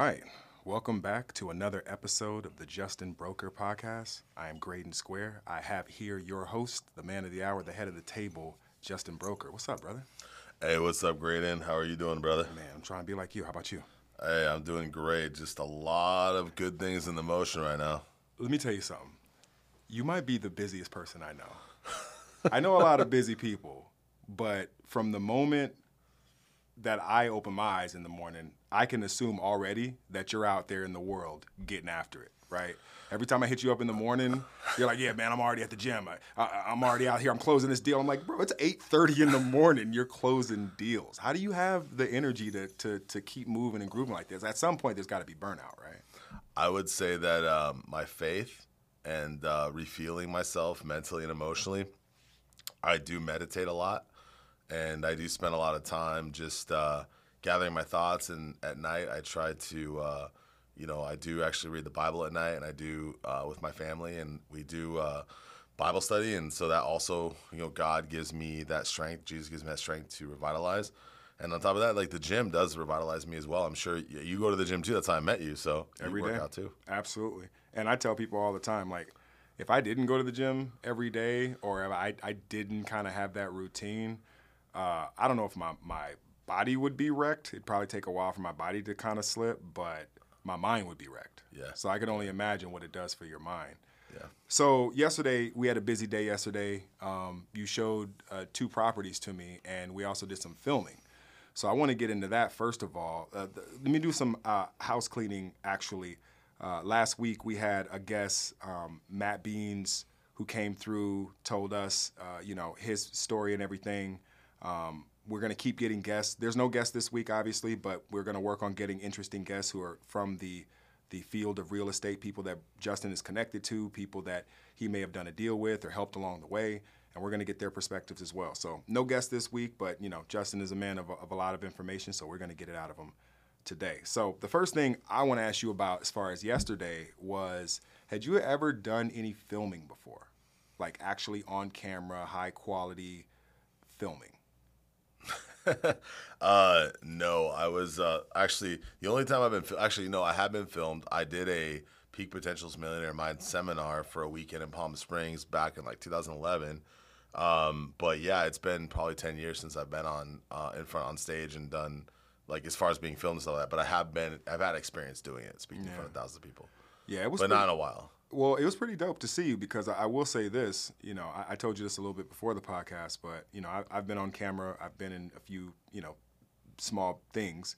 right. Welcome back to another episode of the Justin Broker Podcast. I am Greydon Square. I have here your host, the man of the hour, the head of the table, Justin Broker. What's up, brother? Hey, what's up, Greydon? How are you doing, brother? Man, I'm trying to be like you. How about you? Hey, I'm doing great. Just a lot of good things in the motion right now. Let me tell you something. You might be the busiest person I know. I know a lot of busy people, but from the moment that I open my eyes in the morning, I can assume already that you're out there in the world getting after it, right? Every time I hit you up in the morning, you're like, "Yeah, man, I'm already at the gym. I, am already out here. I'm closing this deal." I'm like, "Bro, it's 8:30 in the morning. You're closing deals. How do you have the energy to to to keep moving and grooving like this? At some point, there's got to be burnout, right?" I would say that um, my faith and uh, refueling myself mentally and emotionally. I do meditate a lot, and I do spend a lot of time just uh, gathering my thoughts. And at night, I try to. Uh, you know, I do actually read the Bible at night, and I do uh, with my family, and we do uh, Bible study, and so that also, you know, God gives me that strength. Jesus gives me that strength to revitalize. And on top of that, like the gym does revitalize me as well. I'm sure you go to the gym too. That's how I met you. So every day, out too. Absolutely. And I tell people all the time, like, if I didn't go to the gym every day, or if I, I didn't kind of have that routine, uh, I don't know if my my body would be wrecked. It'd probably take a while for my body to kind of slip, but my mind would be wrecked. Yeah. So I can only imagine what it does for your mind. Yeah. So yesterday we had a busy day. Yesterday, um, you showed uh, two properties to me, and we also did some filming. So I want to get into that first of all. Uh, the, let me do some uh, house cleaning. Actually, uh, last week we had a guest, um, Matt Beans, who came through, told us, uh, you know, his story and everything. Um, we're going to keep getting guests. There's no guests this week, obviously, but we're going to work on getting interesting guests who are from the the field of real estate, people that Justin is connected to, people that he may have done a deal with or helped along the way, and we're going to get their perspectives as well. So no guests this week, but you know Justin is a man of a, of a lot of information, so we're going to get it out of him today. So the first thing I want to ask you about, as far as yesterday, was had you ever done any filming before, like actually on camera, high quality filming? uh, no, I was uh, actually the only time I've been actually no, I have been filmed. I did a Peak Potentials Millionaire Mind seminar for a weekend in Palm Springs back in like 2011. Um, but yeah, it's been probably 10 years since I've been on uh, in front on stage and done like as far as being filmed and stuff like that. But I have been, I've had experience doing it, speaking yeah. in front of thousands of people. Yeah, it was, but pretty, not in a while. Well, it was pretty dope to see you because I, I will say this. You know, I, I, told you this a little bit before the podcast, but you know, I, I've been on camera. I've been in a few, you know, small things,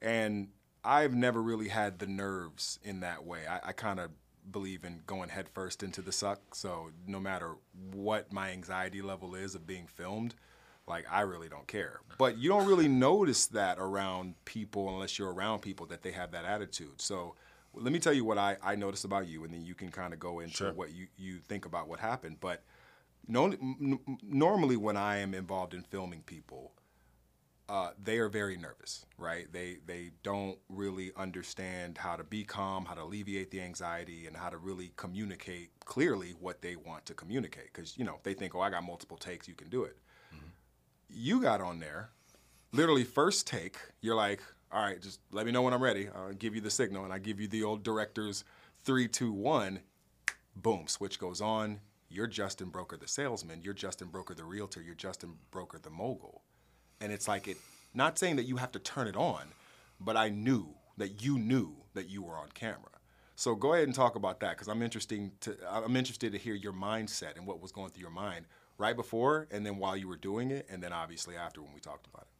and I've never really had the nerves in that way. I, I kind of believe in going headfirst into the suck. So no matter what my anxiety level is of being filmed, like I really don't care. But you don't really notice that around people unless you're around people that they have that attitude. So let me tell you what I, I noticed about you, and then you can kind of go into sure. what you, you think about what happened. But no, n- normally, when I am involved in filming people, uh, they are very nervous, right? They they don't really understand how to be calm, how to alleviate the anxiety, and how to really communicate clearly what they want to communicate. Because you know they think, oh, I got multiple takes, you can do it. Mm-hmm. You got on there, literally first take. You're like, all right, just let me know when I'm ready. I'll give you the signal, and I give you the old director's three, two, one. Boom, switch goes on. You're Justin Broker, the salesman. You're Justin Broker, the realtor. You're Justin Broker, the mogul. And it's like it. Not saying that you have to turn it on, but I knew that you knew that you were on camera. So go ahead and talk about that because I'm interesting to I'm interested to hear your mindset and what was going through your mind right before and then while you were doing it and then obviously after when we talked about it.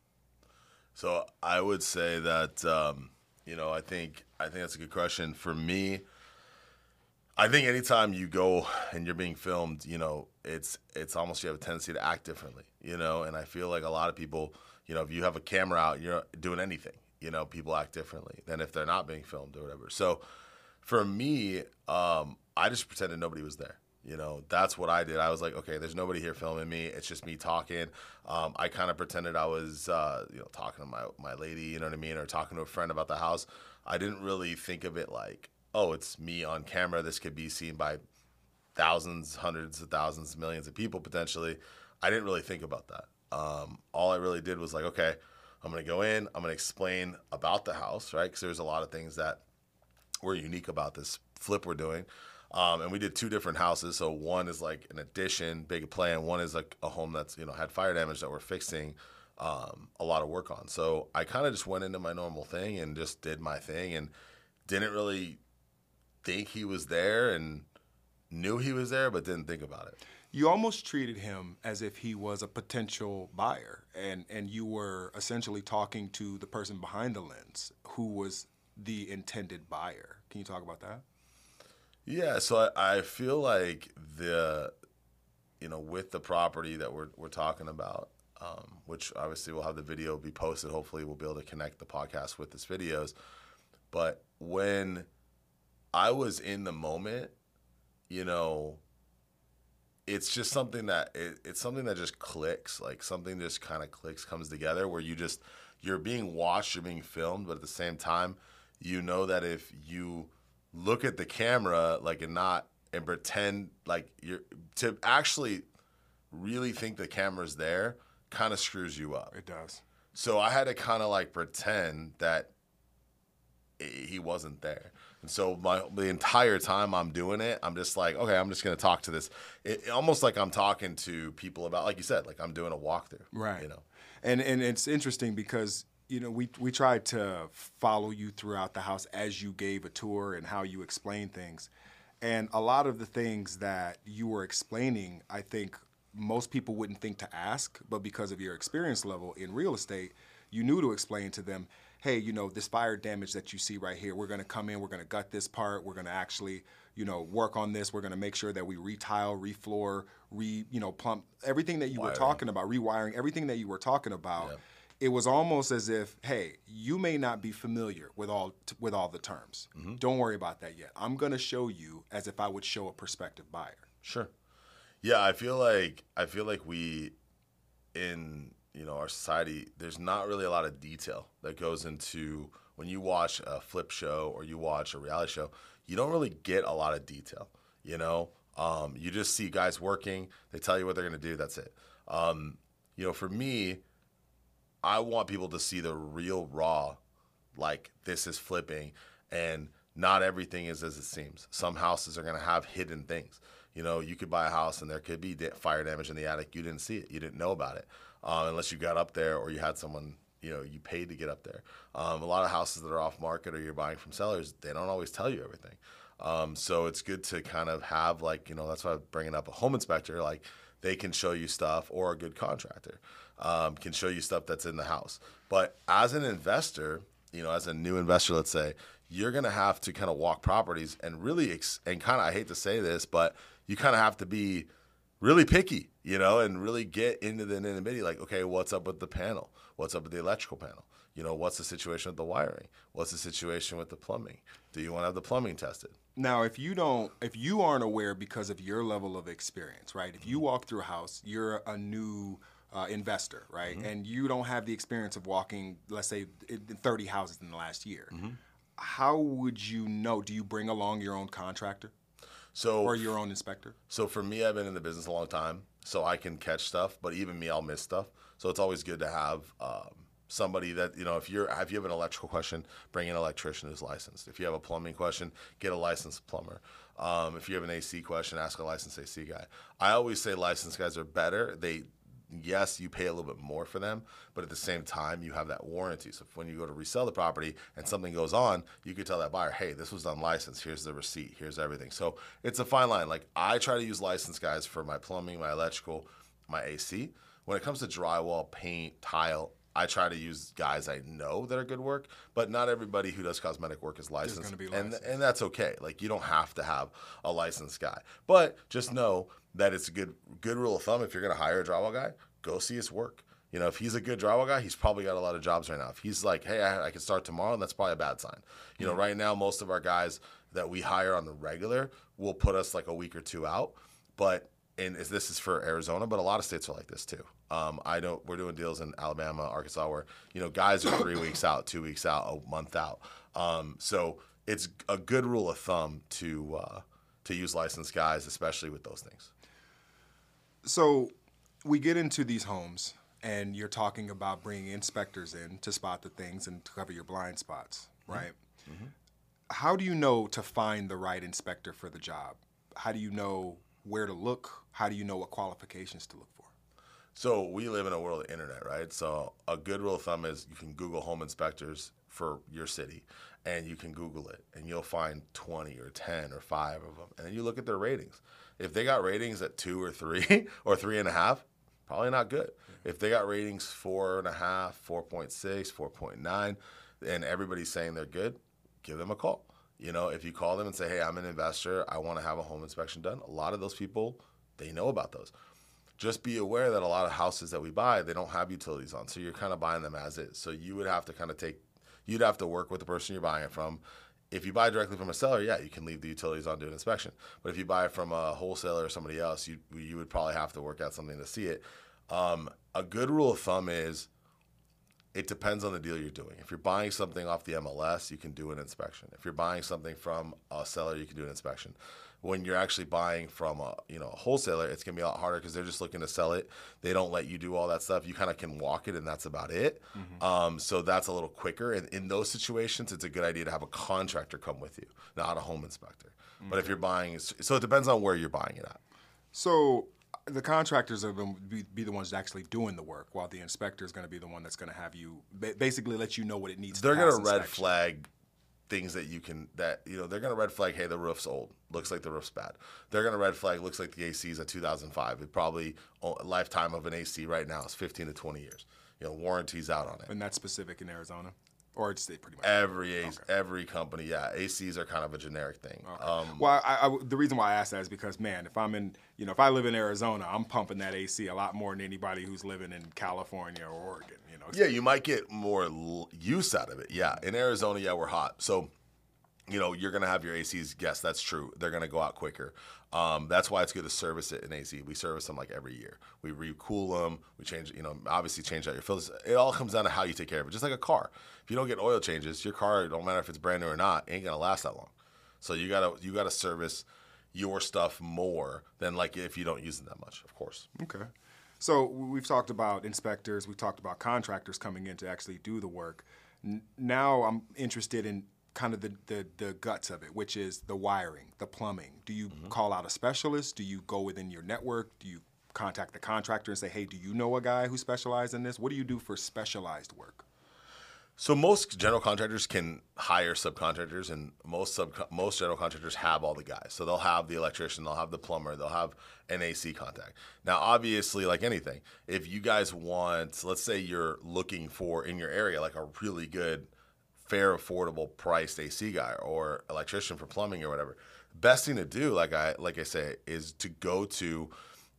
So I would say that um, you know I think I think that's a good question for me. I think anytime you go and you're being filmed, you know, it's it's almost you have a tendency to act differently, you know, and I feel like a lot of people, you know, if you have a camera out, you're doing anything, you know, people act differently than if they're not being filmed or whatever. So for me, um, I just pretended nobody was there. You know, that's what I did. I was like, okay, there's nobody here filming me. It's just me talking. Um, I kind of pretended I was, uh, you know, talking to my my lady. You know what I mean, or talking to a friend about the house. I didn't really think of it like, oh, it's me on camera. This could be seen by thousands, hundreds of thousands, millions of people potentially. I didn't really think about that. Um, all I really did was like, okay, I'm going to go in. I'm going to explain about the house, right? Because there's a lot of things that were unique about this flip we're doing. Um, and we did two different houses. So one is like an addition, big plan. One is like a home that's you know had fire damage that we're fixing um, a lot of work on. So I kind of just went into my normal thing and just did my thing and didn't really think he was there and knew he was there, but didn't think about it. You almost treated him as if he was a potential buyer, and and you were essentially talking to the person behind the lens who was the intended buyer. Can you talk about that? Yeah, so I, I feel like the, you know, with the property that we're we're talking about, um, which obviously we'll have the video be posted. Hopefully, we'll be able to connect the podcast with this videos. But when I was in the moment, you know, it's just something that it, it's something that just clicks. Like something just kind of clicks, comes together, where you just you're being watched, you're being filmed, but at the same time, you know that if you look at the camera like and not and pretend like you're to actually really think the camera's there kind of screws you up. It does. So I had to kind of like pretend that he wasn't there. And so my the entire time I'm doing it, I'm just like, okay, I'm just gonna talk to this. It, almost like I'm talking to people about, like you said, like I'm doing a walkthrough. Right. You know. And and it's interesting because you know we we tried to follow you throughout the house as you gave a tour and how you explained things, and a lot of the things that you were explaining, I think most people wouldn't think to ask, but because of your experience level in real estate, you knew to explain to them hey, you know, this fire damage that you see right here, we're going to come in, we're going to gut this part, we're going to actually, you know, work on this. We're going to make sure that we retile, refloor, re, you know, plump everything that you Wiring. were talking about, rewiring, everything that you were talking about. Yeah. It was almost as if, hey, you may not be familiar with all t- with all the terms. Don't worry about that yet. I'm going to show you as if I would show a prospective buyer. Sure. Yeah, I feel like I feel like we in you know our society there's not really a lot of detail that goes into when you watch a flip show or you watch a reality show you don't really get a lot of detail you know um, you just see guys working they tell you what they're going to do that's it um, you know for me i want people to see the real raw like this is flipping and not everything is as it seems. Some houses are to have hidden things. You know you could buy a house and there could be fire damage in the attic. You didn't see it. You didn't know about it um, unless you got up there or you had someone you know you paid to get up there. Um, a lot of houses that are off market or you're buying from sellers they don't always tell you everything. Um, so it's good to kind of have like you know that's why i'm bringing up a home inspector like they can show you stuff or a good contractor um, can show you stuff that's in the house but as an investor you know as a new investor let's say you're going to have to kind of walk properties and really ex- and kind of i hate to say this but you kind of have to be really picky, you know, and really get into the nitty gritty. Like, okay, what's up with the panel? What's up with the electrical panel? You know, what's the situation with the wiring? What's the situation with the plumbing? Do you want to have the plumbing tested? Now, if you don't, if you aren't aware because of your level of experience, right? If you walk through a house, you're a new uh, investor, right? And you don't have the experience of walking, let's say, 30 houses in the last year. How would you know? Do you bring along your own contractor So, or your own inspector? so for me, I've been in the business a long time, so I can catch stuff. But even me, I'll miss stuff. So it's always good to have um, somebody that you know. If you're if you have an electrical question, bring an electrician who's licensed. If you have a plumbing question, get a licensed plumber. Um, if you have an AC question, ask a licensed AC guy. I always say licensed guys are better. They yes, you pay a little bit more for them, but at the same time, you have that warranty. So when you go to resell the property and something goes on, you could tell that buyer, hey, this was unlicensed. Here's the receipt. Here's everything. So it's a fine line. Like I try to use licensed guys for my plumbing, my electrical, my AC. When it comes to drywall, paint, tile, I try to use guys I know that are good work, but not everybody who does cosmetic work is licensed. be and licensed. and that's okay. Like you don't have to have a licensed guy, but just know that it's a good good rule of thumb. If you're going to hire a drywall guy, go see his work. You know, if he's a good drywall guy, he's probably got a lot of jobs right now. If he's like, hey, I, I can start tomorrow, that's probably a bad sign. You know, mm-hmm. right now most of our guys that we hire on the regular will put us like a week or two out, but and this is for Arizona, but a lot of states are like this too. Um, I don't. We're doing deals in Alabama, Arkansas, where you know guys are three weeks out, two weeks out, a month out. Um, so it's a good rule of thumb to uh, to use licensed guys, especially with those things. So we get into these homes and you're talking about bringing inspectors in to spot the things and to cover your blind spots, right? How do you know to find the right inspector for the job? How do you know where to look? How do you know what qualifications to look for? So we live in a world of internet, right? So a good rule of thumb is you can Google home inspectors for your city, and you can Google it, and you'll find 20 or 10 or five of them, and then you look at their ratings. If they got ratings at two or three or three and a half, probably not good. If they got ratings four and a half, 4.6, 4.9, and everybody's saying they're good, give them a call. You know, if you call them and say, "Hey, I'm an investor. I want to have a home inspection done," a lot of those people they know about those just be aware that a lot of houses that we buy they don't have utilities on so you're kind of buying them as is so you would have to kind of take you'd have to work with the person you're buying it from if you buy directly from a seller yeah you can leave the utilities on do an inspection but if you buy from a wholesaler or somebody else you, you would probably have to work out something to see it um, a good rule of thumb is it depends on the deal you're doing. If you're buying something off the MLS, you can do an inspection. If you're buying something from a seller, you can do an inspection. When you're actually buying from a you know a wholesaler, it's gonna be a lot harder because they're just looking to sell it. They don't let you do all that stuff. You kind of can walk it, and that's about it. Um, so that's a little quicker. And in those situations, it's a good idea to have a contractor come with you, not a home inspector. But if you're buying, so it depends on where you're buying it at. So the contractors are going to be, be the ones actually doing the work, while the inspector is going to be the one that's going to have you basically let you know what it needs. they're to gonna red inspection. flag things that you can that you know they're gonna red flag hey the roof's old looks like the roof's bad. They're gonna red flag looks like the ac is a 2005 it probably oh, a lifetime of an ac right now is 15 to 20 years. You know warranties out on it. And that's specific in Arizona, or it's pretty much. every AC, every company yeah acs are kind of a generic thing um, well, I, I, the reason why I ask that is because, man, if I'm in, you know, if I live in Arizona, I'm pumping that AC a lot more than anybody who's living in California or Oregon. You know, Yeah, you might get more l- use out of it. Yeah, in Arizona, yeah, we're hot. So, you know, you're gonna have your ACs. Yes, that's true. They're gonna go out quicker. Um, that's why it's good to service it in AC. We service them like every year. We recool them. We change, you know, obviously change out your filters. It all comes down to how you take care of it. Just like a car. If you don't get oil changes, your car, don't matter if it's brand new or not, ain't gonna last that long. So you gotta you gotta service your stuff more than like if you don't use it that much. Of course. Okay. So we've talked about inspectors, we've talked about contractors coming in to actually do the work. N- now I'm interested in kind of the, the, the guts of it, which is the wiring, the plumbing. Do you mm-hmm. call out a specialist? Do you go within your network? Do you contact the contractor and say, hey, do you know a guy who specializes in this? What do you do for specialized work? So most general contractors can hire subcontractors, and most sub most general contractors have all the guys. So they'll have the electrician, they'll have the plumber, they'll have an AC contact. Now, obviously, like anything, if you guys want, let's say you're looking for in your area like a really good, fair, affordable priced AC guy or electrician for plumbing or whatever, best thing to do, like I like I say, is to go to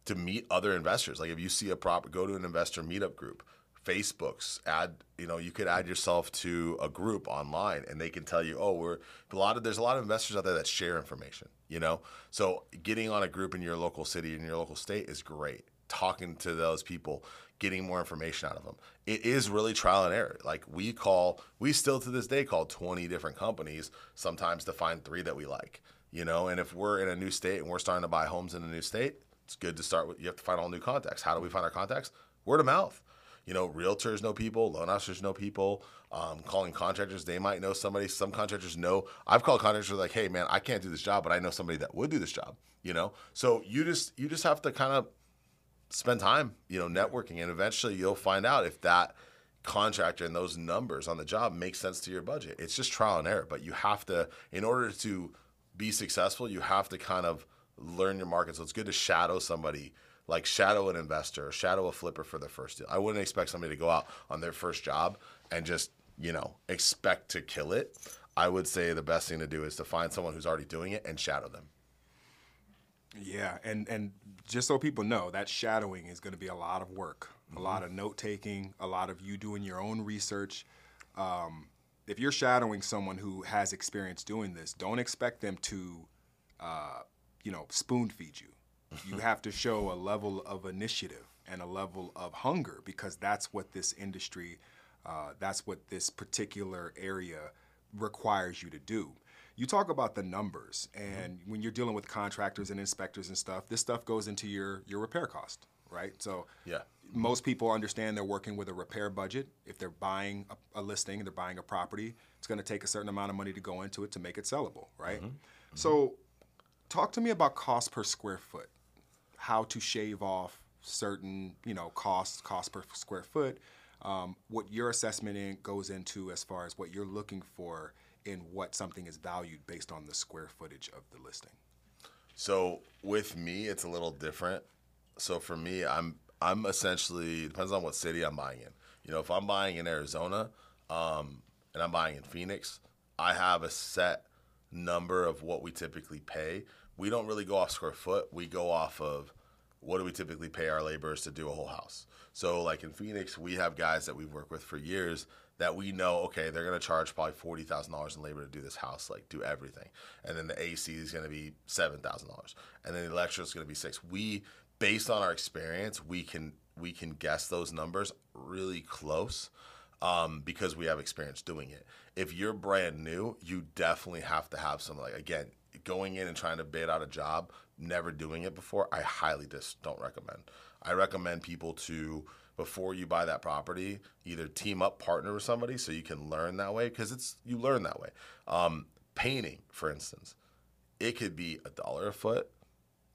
to meet other investors. Like if you see a prop, go to an investor meetup group. Facebook's add, you know, you could add yourself to a group online and they can tell you, oh, we're a lot of there's a lot of investors out there that share information, you know? So getting on a group in your local city, in your local state is great. Talking to those people, getting more information out of them. It is really trial and error. Like we call, we still to this day call 20 different companies sometimes to find three that we like, you know? And if we're in a new state and we're starting to buy homes in a new state, it's good to start with, you have to find all new contacts. How do we find our contacts? Word of mouth you know, realtors know people, loan officers know people, um, calling contractors, they might know somebody. Some contractors know. I've called contractors like, hey man, I can't do this job, but I know somebody that would do this job. You know, so you just you just have to kind of spend time, you know, networking, and eventually you'll find out if that contractor and those numbers on the job make sense to your budget. It's just trial and error, but you have to, in order to be successful, you have to kind of learn your market. So it's good to shadow somebody like shadow an investor shadow a flipper for their first deal. I wouldn't expect somebody to go out on their first job and just, you know, expect to kill it. I would say the best thing to do is to find someone who's already doing it and shadow them. Yeah, and and just so people know, that shadowing is going to be a lot of work, a lot of note taking, a lot of you doing your own research. Um, if you're shadowing someone who has experience doing this, don't expect them to, uh, you know, spoon feed you. You have to show a level of initiative and a level of hunger because that's what this industry, uh, that's what this particular area requires you to do. You talk about the numbers, and when you're dealing with contractors and inspectors and stuff, this stuff goes into your your repair cost, right? So Yeah. most people understand they're working with a repair budget. If they're buying a, a listing, they're buying a property, it's going to take a certain amount of money to go into it to make it sellable, right? So, talk to me about cost per square foot. How to shave off certain, you know, costs, cost per square foot. Um, what your assessment in goes into as far as what you're looking for in what something is valued based on the square footage of the listing. So with me, it's a little different. So for me, I'm I'm essentially depends on what city I'm buying in. You know, if I'm buying in Arizona, um, and I'm buying in Phoenix, I have a set number of what we typically pay. We don't really go off square foot. We go off of what do we typically pay our laborers to do a whole house. So like in Phoenix, we have guys that we've worked with for years that we know, okay, they're gonna charge probably forty thousand dollars in labor to do this house, like do everything, and then the AC is gonna be seven thousand dollars, and then the electrical is gonna be six. We, based on our experience, we can we can guess those numbers really close um, because we have experience doing it. If you're brand new, you definitely have to have some like again going in and trying to bid out a job, never doing it before. I highly just don't recommend. I recommend people to before you buy that property, either team up, partner with somebody so you can learn that way because it's you learn that way. Um, painting, for instance, it could be a dollar a foot,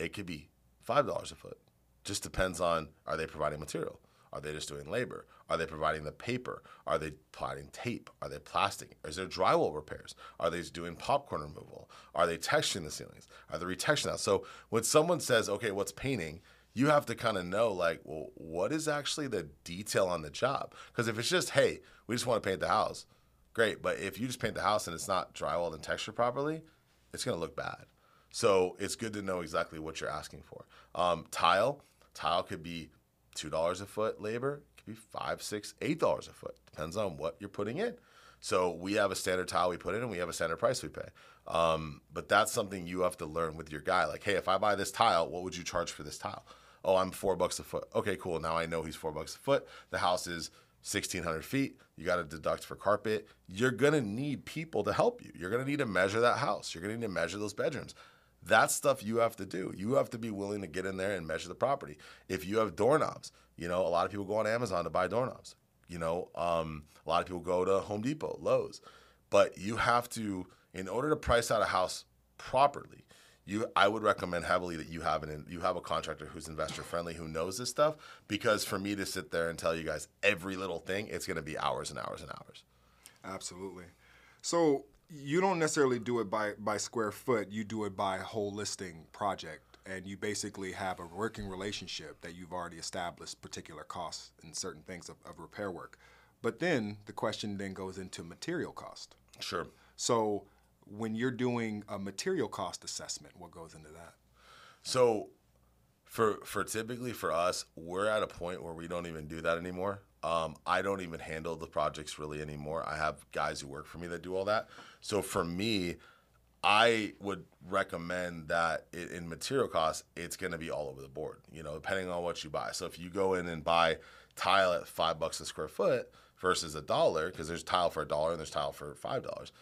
it could be five dollars a foot. Just depends on are they providing material? Are they just doing labor? Are they providing the paper? Are they providing tape? Are they plastic? Is there drywall repairs? Are they doing popcorn removal? Are they texturing the ceilings? Are they retexturing that? So when someone says, okay, what's painting? You have to kind of know, like, well, what is actually the detail on the job? Because if it's just, hey, we just want to paint the house, great. But if you just paint the house and it's not drywalled and textured properly, it's going to look bad. So it's good to know exactly what you're asking for. Um, tile, tile could be two dollars a foot labor, it could be five, six, eight dollars a foot. Depends on what you're putting in. So we have a standard tile we put in, and we have a standard price we pay. Um, but that's something you have to learn with your guy. Like, hey, if I buy this tile, what would you charge for this tile? Oh, I'm four bucks a foot. Okay, cool. Now I know he's four bucks a foot. The house is 1600 feet. You got to deduct for carpet. You're to need people to help you. You're to need to measure that house. You're to need to measure those bedrooms. That's stuff you have to do. You have to be willing to get in there and measure the property. If you have doorknobs, you know, a lot of people go on Amazon to buy doorknobs. You know, um, a lot of people go to Home Depot, Lowe's. But you have to, in order to price out a house properly, you I would recommend heavily that you have an you have a contractor who's investor friendly who knows this stuff because for me to sit there and tell you guys every little thing, it's going to be hours and hours and hours. Absolutely. So you don't necessarily do it by, by square foot, you do it by whole listing project. And you basically have a working relationship that you've already established particular costs and certain things of, of repair work. But then the question then goes into material cost. Sure. So when you're doing a material cost assessment, what goes into that? So for for typically for us, we're at a point where we don't even do that anymore. Um, I don't even handle the projects really anymore. I have guys who work for me that do all that. So for me, I would recommend that it, in material costs, it's going to be all over the board. You know, depending on what you buy. So if you go in and buy tile at five bucks a square foot versus a dollar, because there's tile for a dollar and there's tile for five dollars.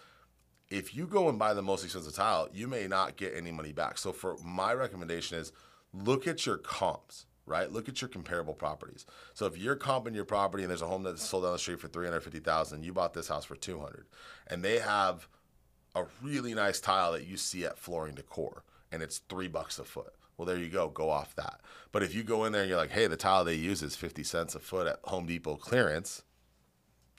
If you go and buy the most expensive tile, you may not get any money back. So for my recommendation is look at your comps right? Look at your comparable properties. So if you're comping your property and there's a home that's sold down the street for 350,000, you bought this house for 200 and they have a really nice tile that you see at Floor & Decor and it's 3 bucks a foot. Well, there you go, go off that. But if you go in there and you're like, "Hey, the tile they use is 50 cents a foot at Home Depot clearance."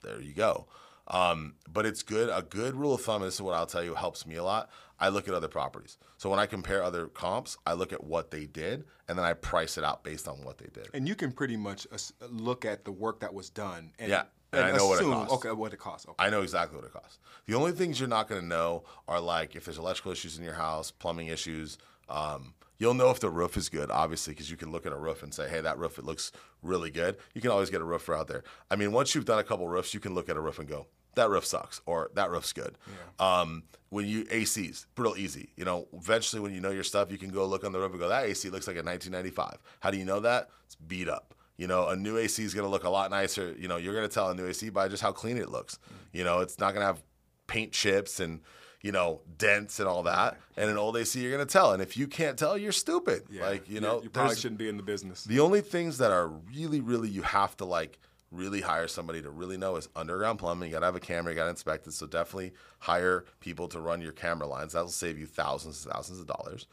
There you go. Um, but it's good. A good rule of thumb, this is what I'll tell you, helps me a lot. I look at other properties. So when I compare other comps, I look at what they did and then I price it out based on what they did. And you can pretty much look at the work that was done. And, Yeah, and I know what it costs. Okay, what it costs. Okay. I know exactly what it costs. The only things you're not going to know are like if there's electrical issues in your house, plumbing issues. Um, you'll know if the roof is good, obviously, because you can look at a roof and say, "Hey, that roof it looks really good." You can always get a roofer out there. I mean, once you've done a couple roofs, you can look at a roof and go, "That roof sucks," or "That roof's good." Um, when you ACs, real easy. You know, eventually when you know your stuff, you can go look on the roof and go, "That AC looks like a 1995." How do you know that? It's beat up. You know, a new AC is going to look a lot nicer. You know, you're going to tell a new AC by just how clean it looks. You know, it's not going to have paint chips and you know, dents and all that. And in old AC, you're gonna tell. And if you can't tell, you're stupid. Yeah. Like you know, you probably shouldn't be in the business. the only things that are really, really you have to like really hire somebody to really know is underground plumbing. You gotta have a camera, you gotta inspect it. So definitely hire people to run your camera lines. That'll save you thousands and thousands of dollars.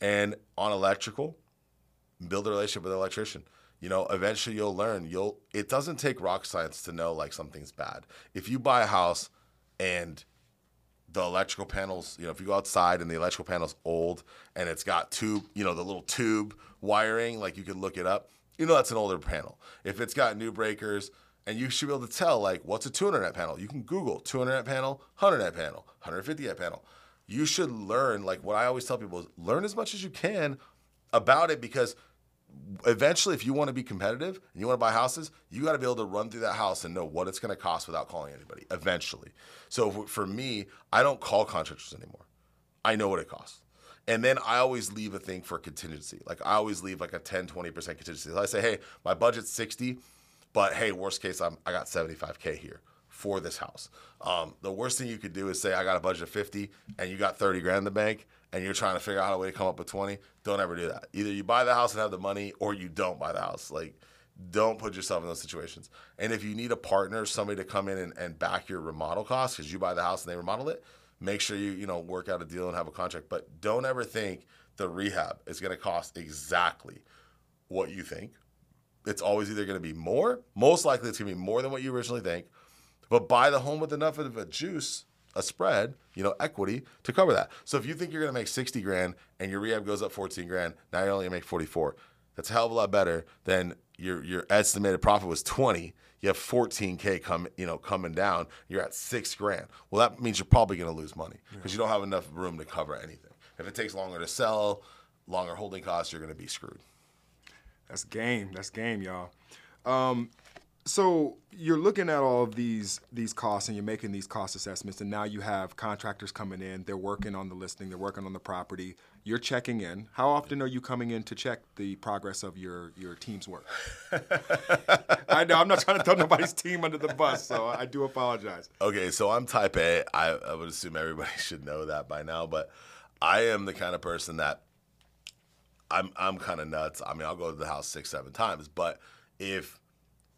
And on electrical, build a relationship with an electrician. You know, eventually you'll learn. You'll it doesn't take rock science to know like something's bad. If you buy a house and the electrical panels, you know, if you go outside and the electrical panel's old and it's got tube, you know, the little tube wiring, like you can look it up, you know that's an older panel. If it's got new breakers, and you should be able to tell, like, what's a 200 net panel? You can Google 200 net panel, 100 net panel, 150 net panel. You should learn, like, what I always tell people is learn as much as you can about it because eventually, if you want to be competitive and you want to buy houses, you got to be able to run through that house and know what it's going to cost without calling anybody. Eventually, so for me, I don't call contractors anymore. I know what it costs. And then I always leave a thing for contingency. Like I always leave like a 10, 20% contingency. So I say, hey, my budget's 60, but hey, worst case, I'm, I got 75K here for this house. Um, the worst thing you could do is say, I got a budget of 50 and you got 30 grand in the bank and you're trying to figure out a way to come up with 20. Don't ever do that. Either you buy the house and have the money or you don't buy the house. Like, don't put yourself in those situations. And if you need a partner, somebody to come in and, and back your remodel costs because you buy the house and they remodel it, make sure you you know work out a deal and have a contract. But don't ever think the rehab is going to cost exactly what you think. It's always either going to be more, most likely it's going to be more than what you originally think. But buy the home with enough of a juice, a spread, you know, equity to cover that. So if you think you're going to make 60 grand and your rehab goes up 14 grand, now you're only going to make 44. That's a hell of a lot better than your your estimated profit was 20. You have 14k come, you know, coming down. You're at six grand. Well, that means you're probably going to lose money because you don't have enough room to cover anything. If it takes longer to sell, longer holding costs, you're going to be screwed. That's game. That's game, y'all. Um, so you're looking at all of these these costs and you're making these cost assessments, and now you have contractors coming in. They're working on the listing. They're working on the property. You're checking in. How often are you coming in to check the progress of your your team's work? I know I'm not trying to throw nobody's team under the bus, so I do apologize. Okay, so I'm type A. I, I would assume everybody should know that by now, but I am the kind of person that I'm I'm kind of nuts. I mean, I'll go to the house six, seven times, but if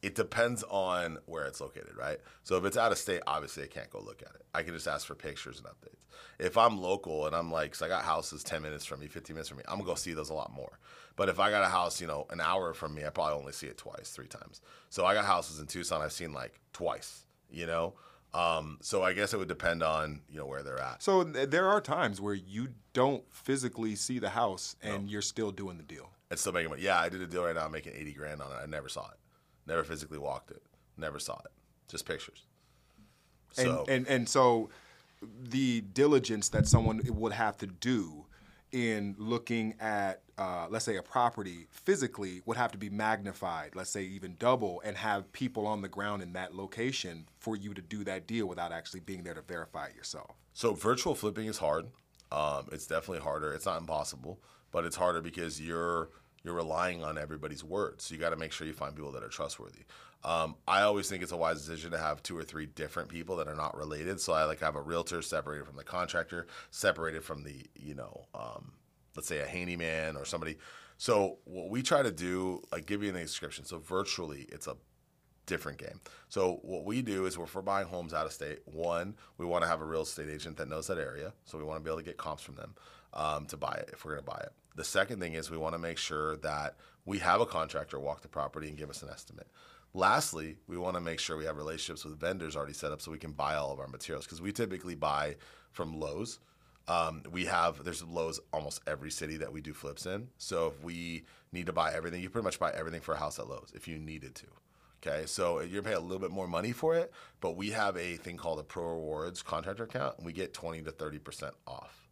it depends on where it's located, right? So if it's out of state, obviously I can't go look at it. I can just ask for pictures and updates. If I'm local and I'm like, cause I got houses 10 minutes from me, 15 minutes from me, I'm gonna go see those a lot more. But if I got a house, you know, an hour from me, I probably only see it twice, three times. So I got houses in Tucson I've seen like twice, you know? Um, so I guess it would depend on, you know, where they're at. So there are times where you don't physically see the house and you're still doing the deal. and still making money. Yeah, I did a deal right now, I'm making 80 grand on it. I never saw it. Never physically walked it. Never saw it. Just pictures. And, So and and so the diligence that someone would have to do in looking at uh, let's say a property physically would have to be magnified let's say even double and have people on the ground in that location for you to do that deal without actually being there to verify it yourself So virtual flipping is hard. Um, it's definitely harder. It's not impossible, but it's harder because you're you're relying on everybody's word. So you got to make sure you find people that are trustworthy. Um, I always think it's a wise decision to have two or three different people that are not related. So I like have a realtor separated from the contractor, separated from the you know, um, let's say a handyman or somebody. So what we try to do, like give you an description. So virtually, it's a different game. So what we do is if we're buying homes out of state, one, we want to have a real estate agent that knows that area. So we want to be able to get comps from them um, to buy it if we're going to buy it. The second thing is we want to make sure that we have a contractor walk the property and give us an estimate. Lastly, we want to make sure we have relationships with vendors already set up so we can buy all of our materials because we typically buy from Lowe's. Um, we have there's Lowe's almost every city that we do flips in. So if we need to buy everything, you pretty much buy everything for a house at Lowe's if you needed to. Okay, so you're paying a little bit more money for it, but we have a thing called a Pro Rewards contractor account, and we get 20 to 30 percent off.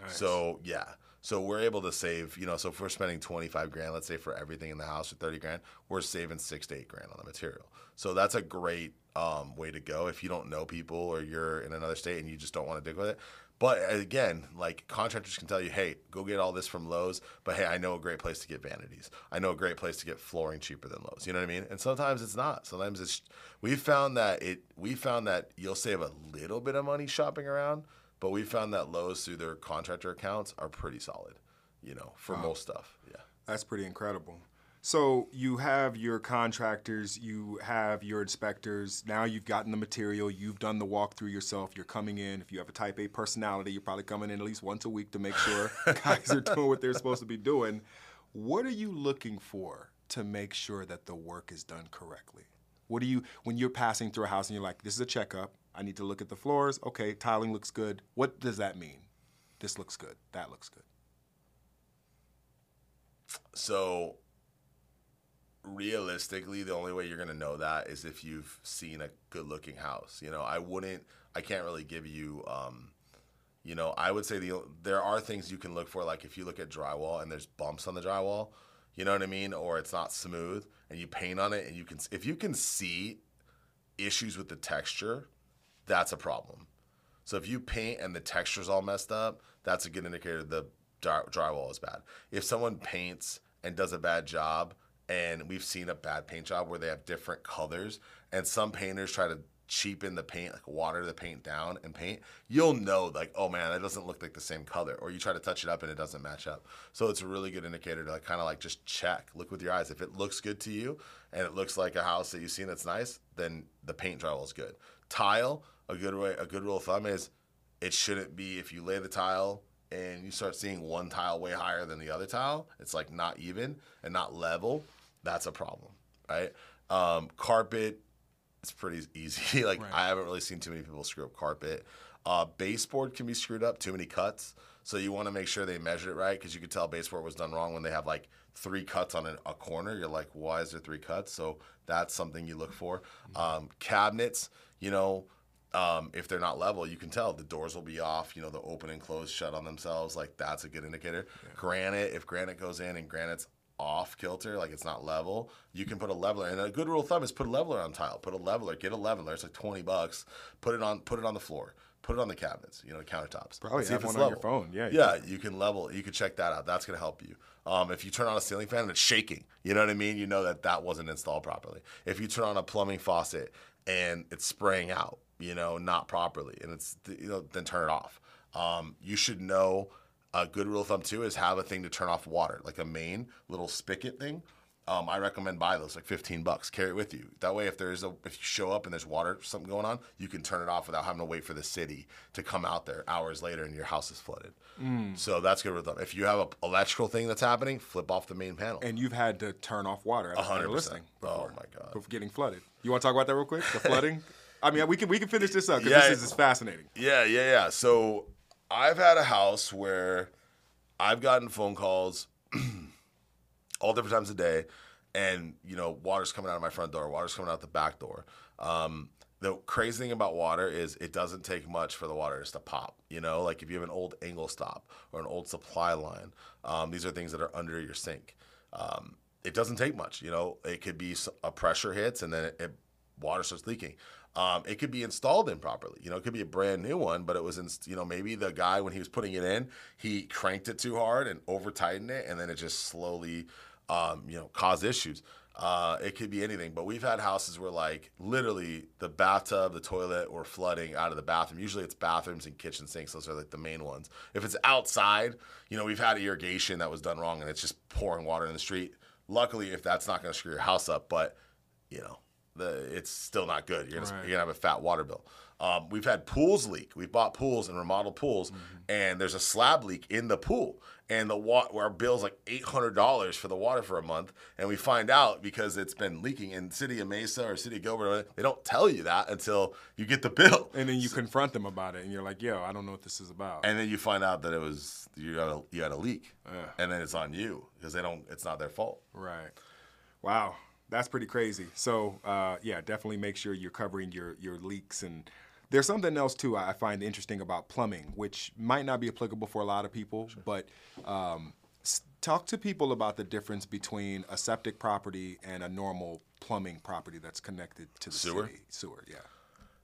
Nice. So yeah, so we're able to save. You know, so if we're spending 25 grand, let's say for everything in the house or 30 grand, we're saving six to eight grand on the material. So that's a great um, way to go if you don't know people or you're in another state and you just don't want to dig with it. But again, like contractors can tell you, hey, go get all this from Lowe's. But hey, I know a great place to get vanities. I know a great place to get flooring cheaper than Lowe's. You know what I mean? And sometimes it's not. Sometimes it's. We found that it. We found that you'll save a little bit of money shopping around, But we found that Lowe's through their contractor accounts are pretty solid, you know, for most stuff. Yeah. That's pretty incredible. So you have your contractors, you have your inspectors. Now you've gotten the material, you've done the walkthrough yourself. You're coming in. If you have a Type A personality, you're probably coming in at least once a week to make sure guys are doing what they're supposed to be doing. What are you looking for to make sure that the work is done correctly? What do you when you're passing through a house and you're like, "This is a checkup. I need to look at the floors. Okay, tiling looks good. What does that mean? This looks good. That looks good." So realistically, the only way you're gonna know that is if you've seen a good looking house. You know, I wouldn't I can't really give you um, you know, I would say the there are things you can look for, like if you look at drywall and there's bumps on the drywall, you know what I mean, or it's not smooth, and you paint on it, and you can if you can see issues with the texture, that's a problem. So if you paint and the texture's all messed up, that's a good indicator the drywall is bad. If someone paints and does a bad job, and we've seen a bad paint job where they have different colors, and some painters try to cheapen the paint, like water the paint down and paint, you'll know like, oh man, that doesn't look like the same color. Or you try to touch it up and it doesn't match up. So it's a really good indicator to like kind of like just check, look with your eyes. If it looks good to you and it looks like a house that you've seen that's nice, then the paint drywall is good. Tile, a good way, a good rule of thumb is it shouldn't be if you lay the tile and you start seeing one tile way higher than the other tile, it's like not even and not level. That's a problem, right? Um, carpet, it's pretty easy. like Right. I haven't really seen too many people screw up carpet. Uh, baseboard can be screwed up, too many cuts. So you want to make sure they measured it right because you could tell baseboard was done wrong when they have like three cuts on a corner. You're like, why is there three cuts? So that's something you look for. Um, cabinets, you know, um, if they're not level, you can tell the doors will be off. You know, the open and close shut on themselves. Like that's a good indicator. Granite, if granite goes in and granite's off kilter, like it's not level, you can put a leveler. And a good rule of thumb is put a leveler on tile. Put a leveler, get a leveler. It's like twenty bucks. Put it on, put it on the floor. Put it on the cabinets. You know, the countertops. Probably See have one on your phone. Yeah, Yeah, you can level. You can check that out. That's gonna help you. Um, if you turn on a ceiling fan and it's shaking, you know what I mean. You know that that wasn't installed properly. If you turn on a plumbing faucet and it's spraying out, you know, not properly, and it's you know, then turn it off. Um, you should know. A good rule of thumb too is have a thing to turn off water, like a main little spigot thing. Um, I recommend buy those, like fifteen bucks. Carry it with you. That way, if there's a if you show up and there's water something going on, you can turn it off without having to wait for the city to come out there hours later and your house is flooded. So that's good rule of thumb. If you have a electrical thing that's happening, flip off the main panel. And you've had to turn off water hundred percent. Oh my God. getting flooded. You want to talk about that real quick? The flooding. I mean, we can we can finish this up because Yeah. this is, fascinating. Yeah, yeah, yeah. So I've had a house where I've gotten phone calls all different times of day, and you know, water's coming out of my front door, water's coming out the back door. Um, the crazy thing about water is it doesn't take much for the water just to pop. You know, like if you have an old angle stop or an old supply line, um, these are things that are under your sink. Um, it doesn't take much. You know, it could be a pressure hits and then it, it water starts leaking. Um, it could be installed improperly. You know, it could be a brand new one, but it was, in, you know, maybe the guy when he was putting it in, he cranked it too hard and over tightened it, and then it just slowly, um, you know, caused issues. Uh, it could be anything, but we've had houses where like literally the bathtub, the toilet were flooding out of the bathroom. Usually it's bathrooms and kitchen sinks. Those are like the main ones. If it's outside, you know, we've had irrigation that was done wrong and it's just pouring water in the street. Luckily, if that's not going to screw your house up, but you know, the it's still not good. You're gonna, Right. you're gonna have a fat water bill. Um, we've had pools leak. We've bought pools and remodeled pools, and there's a slab leak in the pool, and the wa- our bill's like eight hundred dollars for the water for a month, and we find out because it's been leaking in City of Mesa or City of Gilbert. They don't tell you that until you get the bill, And then you confront them about it, and you're like, "Yo, I don't know what this is about." and then you find out that it was you got a you had a leak, Yeah. and then it's on you because they don't. It's not their fault. Right. Wow, that's pretty crazy. So uh, yeah, definitely make sure you're covering your your leaks and. There's something else too I find interesting about plumbing, which might not be applicable for a lot of people, but um, s- talk to people about the difference between a septic property and a normal plumbing property that's connected to the Sewer? city. Sewer, yeah.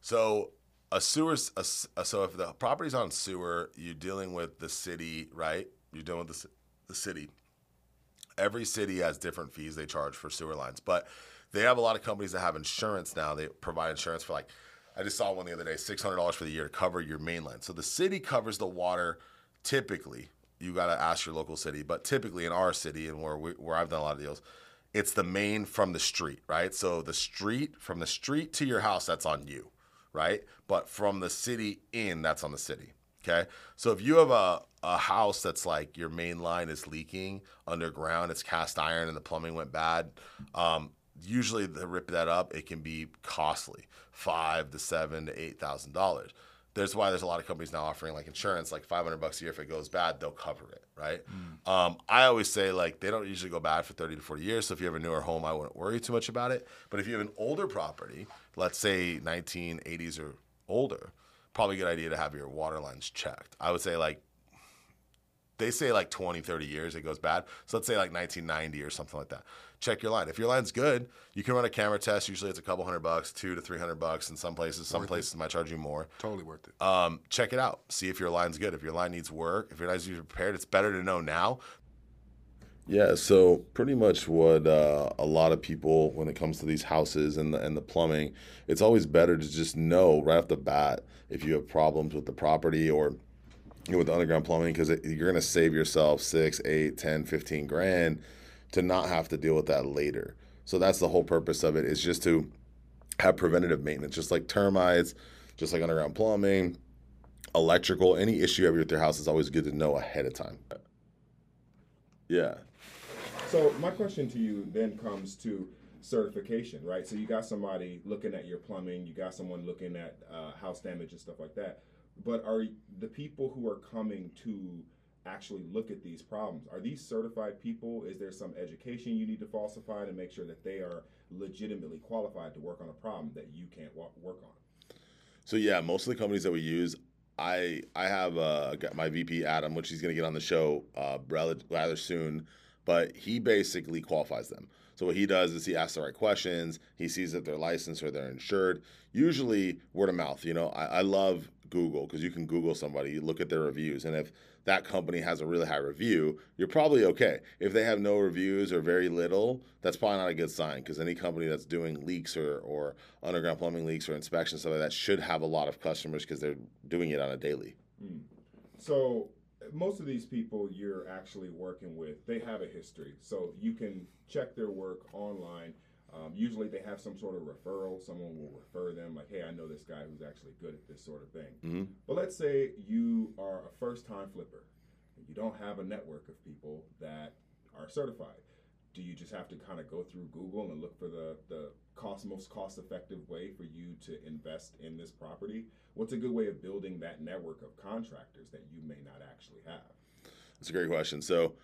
So a sewer, a, s- a- so if the property's on sewer, you're dealing with the city, right? You're dealing with the, the city. Every city has different fees they charge for sewer lines, but they have a lot of companies that have insurance now. They provide insurance for like I just saw one the other day, six hundred dollars for the year to cover your mainland. So the city covers the water. Typically, you got to ask your local city, but typically in our city and where we, where I've done a lot of deals, it's the main from the street, right? So the street from the street to your house, that's on you, right? But from the city in, that's on the city. Okay. So if you have a, a house that's like your main line is leaking underground, it's cast iron and the plumbing went bad, um, usually to rip that up, it can be costly, five to seven to eight thousand dollars. There's why there's a lot of companies now offering like insurance, like 500 bucks a year. If it goes bad, they'll cover it, right? Mm. Um, I always say like they don't usually go bad for 30 to 40 years. So if you have a newer home, I wouldn't worry too much about it. But if you have an older property, let's say 1980s or older, probably a good idea to have your water lines checked. I would say like they say like 20, 30 years it goes bad. So let's say like 1990 or something like that. Check your line. If your line's good, you can run a camera test. Usually it's a couple hundred bucks, two to 300 bucks in some places. Some worth places it. might charge you more. Totally worth it. Um, check it out. See if your line's good. If your line needs work, if your line's prepared, it's better to know now. Yeah, so pretty much what uh, a lot of people, when it comes to these houses and the, and the plumbing, it's always better to just know right off the bat if you have problems with the property or you know, with underground plumbing because you're going to save yourself six, eight, 10, 15 grand to not have to deal with that later. So that's the whole purpose of it is just to have preventative maintenance, just like termites, just like underground plumbing, electrical, any issue you have with your house is always good to know ahead of time. Yeah. So my question to you then comes to certification, right? So you got somebody looking at your plumbing, you got someone looking at uh, house damage and stuff like that but are the people who are coming to actually look at these problems are these certified people is there some education you need to falsify to make sure that they are legitimately qualified to work on a problem that you can't work on so yeah most of the companies that we use i i have uh, my vp adam which he's going to get on the show uh, rather soon but he basically qualifies them so what he does is he asks the right questions. He sees that they're licensed or they're insured. Usually word of mouth. You know, I, I love Google because you can Google somebody, you look at their reviews, and if that company has a really high review, you're probably okay. If they have no reviews or very little, that's probably not a good sign because any company that's doing leaks or, or underground plumbing leaks or inspections stuff like that should have a lot of customers because they're doing it on a daily. Mm. So most of these people you're actually working with, they have a history. So you can check their work online um, usually they have some sort of referral. Someone will refer them, like, hey, I know this guy who's actually good at this sort of thing. Mm-hmm. But let's say you are a first time flipper and you don't have a network of people that are certified. Do you just have to kind of go through Google and look for the, the cost most cost effective way for you to invest in this property? What's a good way of building that network of contractors that you may not actually have? That's a great question. So,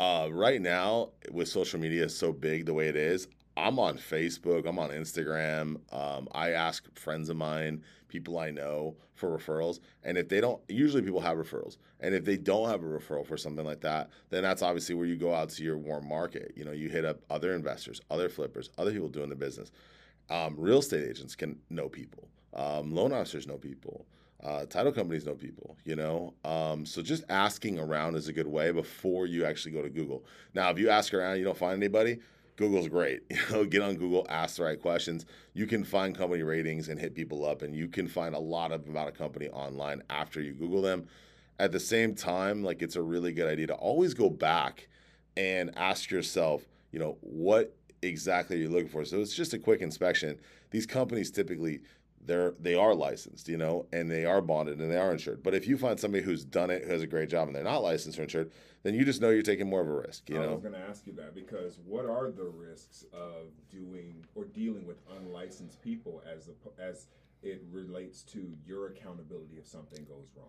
uh, right now, with social media so big the way it is, I'm on Facebook, I'm on Instagram. Um, I ask friends of mine, people I know for referrals. And if they don't, usually people have referrals. And if they don't have a referral for something like that, then that's obviously where you go out to your warm market. You know, you hit up other investors, other flippers, other people doing the business. Um, real estate agents can know people, um, loan officers know people. Uh, title companies know people, you know. Um, so just asking around is a good way before you actually go to Google. Now, if you ask around, you don't find anybody, Google's great. You know, get on Google, ask the right questions. You can find company ratings and hit people up, and you can find a lot of about a company online after you Google them. At the same time, like it's a really good idea to always go back and ask yourself, you know, what exactly are you looking for? So it's just a quick inspection. These companies typically they're they are licensed, you know, and they are bonded and they are insured. But if you find somebody who's done it, who has a great job, and they're not licensed or insured, then you just know you're taking more of a risk. You I know, I was going to ask you that because what are the risks of doing or dealing with unlicensed people as a, as it relates to your accountability if something goes wrong?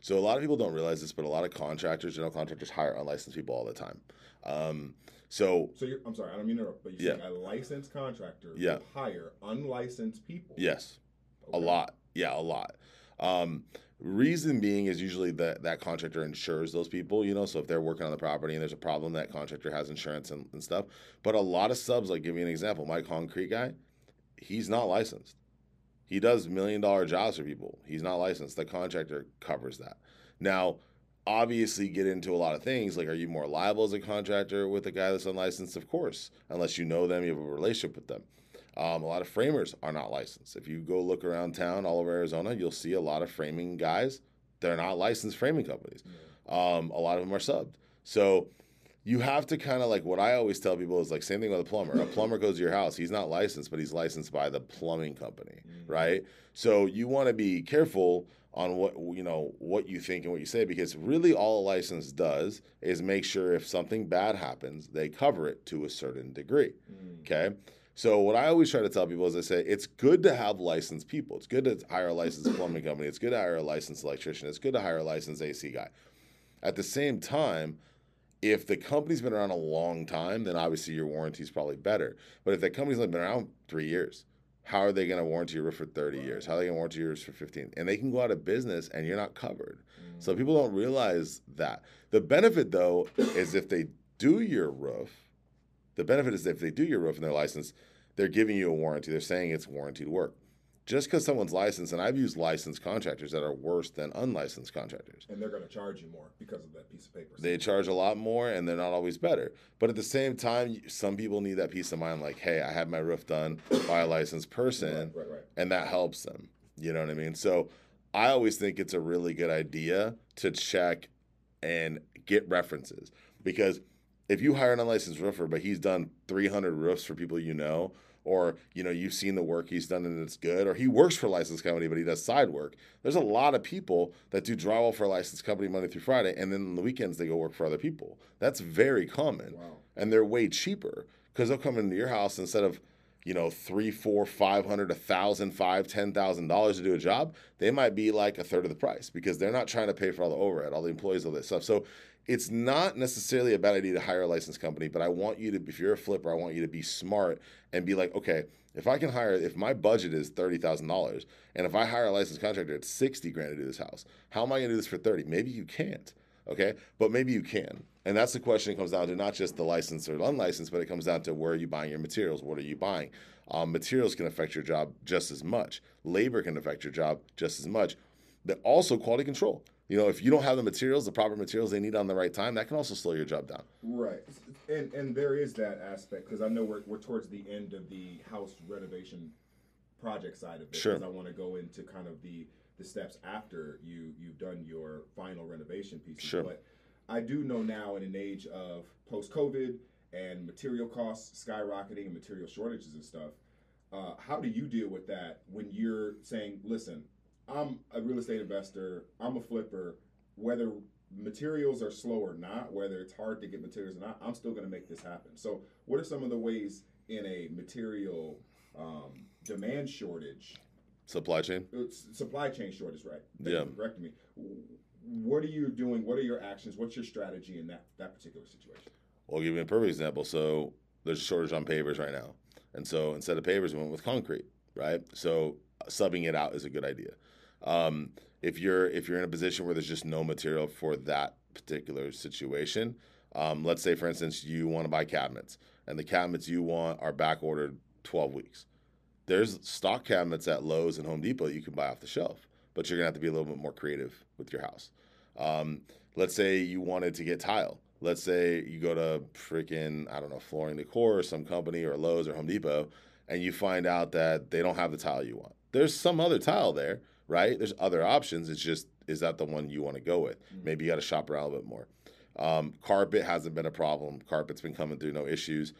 So a lot of people don't realize this, but a lot of contractors, general contractors, hire unlicensed people all the time. Um, so, so I'm sorry, I don't mean to interrupt, but you're yeah. saying a licensed contractor yeah. hire unlicensed people. Yes. Okay. A lot. Yeah, a lot. Um, reason being is usually that that contractor insures those people, you know. So if they're working on the property and there's a problem, that contractor has insurance and, and stuff. But a lot of subs, like give you an example, my concrete guy, he's not licensed. He does million dollar jobs for people. He's not licensed. The contractor covers that. Now, obviously get into a lot of things like are you more liable as a contractor with a guy that's unlicensed of course unless you know them you have a relationship with them Um, a lot of framers are not licensed. If you go look around town, all over Arizona, you'll see a lot of framing guys. They're not licensed framing companies. Um, a lot of them are subbed. So you have to kind of like what I always tell people is like same thing with a plumber. A plumber goes to your house. He's not licensed, but he's licensed by the plumbing company, right? So you want to be careful on what you know what you think and what you say because really all a license does is make sure if something bad happens, they cover it to a certain degree. Okay? So what I always try to tell people is I say it's good to have licensed people. It's good to hire a licensed plumbing company. It's good to hire a licensed electrician. It's good to hire a licensed AC guy. At the same time, if the company's been around a long time, then obviously your warranty is probably better. But if that company's only been around three years, how are they going to warranty your roof for 30 years? How are they going to warranty yours for 15? And they can go out of business and you're not covered. So mm. people don't realize that. The benefit, though, is if they do your roof, the benefit is that if they do your roof and they're licensed, they're giving you a warranty. They're saying it's warranted work. Just because someone's licensed, and I've used licensed contractors that are worse than unlicensed contractors. And they're going to charge you more because of that piece of paper. They charge a lot more and they're not always better. But at the same time, some people need that peace of mind like, hey, I had my roof done by a licensed person, Right, right, right. and that helps them. You know what I mean? So I always think it's a really good idea to check and get references because if you hire an unlicensed roofer, but he's done 300 roofs for people you know, or you know you've seen the work he's done and it's good, or he works for a licensed company but he does side work. There's a lot of people that do drywall for a licensed company Monday through Friday, and then on the weekends they go work for other people. That's very common, Wow. and they're way cheaper because they'll come into your house instead of you know three, four, five hundred, a thousand, five, ten thousand dollars to do a job. They might be like a third of the price because they're not trying to pay for all the overhead, all the employees, all that stuff. So it's not necessarily a bad idea to hire a licensed company, but I want you to, if you're a flipper, I want you to be smart and be like, okay, if I can hire, if my budget is thirty thousand dollars, and if I hire a licensed contractor at sixty grand to do this house, how am I going to do this for thirty? Maybe you can't, okay, but maybe you can, and that's the question. It comes down to not just the licensed or unlicensed, but it comes down to where are you buying your materials? What are you buying? Um, materials can affect your job just as much. Labor can affect your job just as much. But also quality control. You know, if you don't have the materials, the proper materials they need on the right time, that can also slow your job down. Right, and and there is that aspect because I know we're we're towards the end of the house renovation project side of it. Sure. I want to go into kind of the the steps after you you've done your final renovation piece. Sure. But I do know now in an age of post COVID and material costs skyrocketing and material shortages and stuff. Uh, how do you deal with that when you're saying, listen, I'm a real estate investor, I'm a flipper, whether materials are slow or not, whether it's hard to get materials or not, I'm still going to make this happen. So, what are some of the ways in a material um, demand shortage, Supply chain. uh, s- supply chain shortage, right? Thank Yeah. correcting me. What are you doing? What are your actions? What's your strategy in that that particular situation? Well, I'll give you a perfect example. So there's a shortage on pavers right now. And so instead of pavers, we went with concrete, right? So uh, subbing it out is a good idea. Um, if you're if you're in a position where there's just no material for that particular situation, um, let's say for instance you want to buy cabinets, and the cabinets you want are back ordered 12 weeks. There's stock cabinets at Lowe's and Home Depot you can buy off the shelf, but you're gonna have to be a little bit more creative with your house. Um, let's say you wanted to get tile. Let's say you go to freaking I don't know Floor & Decor or some company or Lowe's or Home Depot, and you find out that they don't have the tile you want. There's some other tile there, right? There's other options. It's just is that the one you want to go with? Maybe you got to shop around a little bit more. Um, carpet hasn't been a problem. Carpet's been coming through no issues.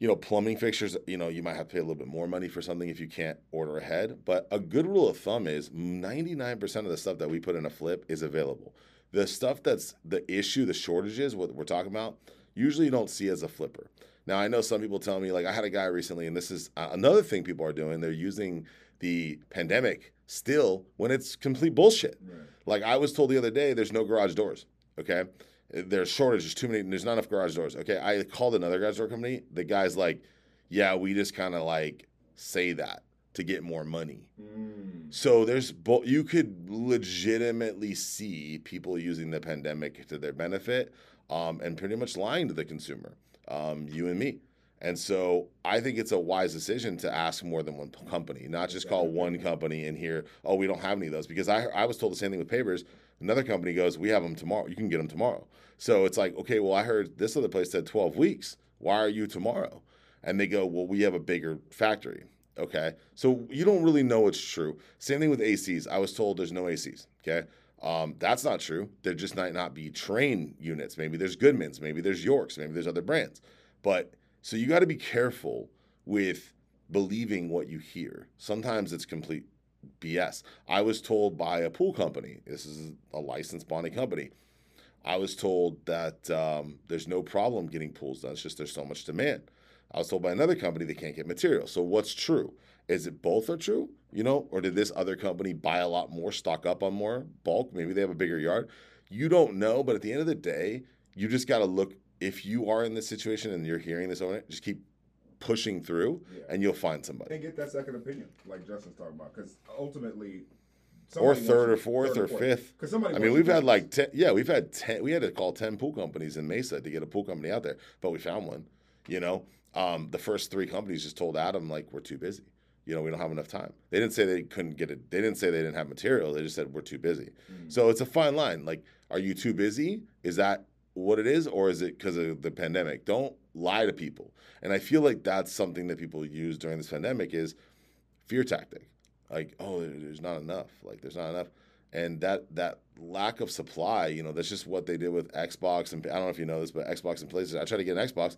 You know, plumbing fixtures, you know, you might have to pay a little bit more money for something if you can't order ahead. But a good rule of thumb is 99% of the stuff that we put in a flip is available. The stuff that's the issue, the shortages, what we're talking about, usually you don't see as a flipper. Now, I know some people tell me, like, I had a guy recently, and this is uh, another thing people are doing. They're using the pandemic still when it's complete bullshit. Like, I was told the other day, there's no garage doors, okay? There's shortage, there's too many, there's not enough garage doors. Okay, I called another garage door company. The guy's like, yeah, we just kind of like say that to get more money. Mm. So there's bo- you could legitimately see people using the pandemic to their benefit um, and pretty much lying to the consumer, um, you and me. And so I think it's a wise decision to ask more than one p- company, not just call one company and hear, oh, we don't have any of those. Because I, I was told the same thing with pavers. Another company goes, we have them tomorrow. You can get them tomorrow. So it's like, okay, well, I heard this other place said 12 weeks. Why are you tomorrow? and they go, well, we have a bigger factory. Okay, so you don't really know it's true. Same thing with ACs. I was told there's no ACs. Okay, um, that's not true. There just might not be Trane units. Maybe there's Goodmans. Maybe there's Yorks. Maybe there's other brands. But so you got to be careful with believing what you hear. Sometimes it's complete BS. I was told by a pool company. This is a licensed bonding company. I was told that um, there's no problem getting pools done. It's just there's so much demand. I was told by another company they can't get material. So what's true? Is it both are true? You know, or did this other company buy a lot more, stock up on more bulk? Maybe they have a bigger yard. You don't know, but at the end of the day, you just got to look. If you are in this situation and you're hearing this just keep pushing through, Yeah. and you'll find somebody. and get that second opinion, like Justin's talking about, because ultimately, Or third or fourth third or fifth. Because somebody, I mean, we've had like ten. Yeah, we've had ten. We had to call ten pool companies in Mesa to get a pool company out there, but we found one. You know, um, the first three companies just told Adam like we're too busy. You know, we don't have enough time. They didn't say they couldn't get it. They didn't say they didn't have material. They just said we're too busy. Mm. So it's a fine line. Like, are you too busy? Is that what it is, or is it because of the pandemic? Don't lie to people. And I feel like that's something that people use during this pandemic is fear tactic. Like, oh, there's not enough. Like, there's not enough. And that that lack of supply, you know, that's just what they did with Xbox and I don't know if you know this, but Xbox and places I try to get an Xbox.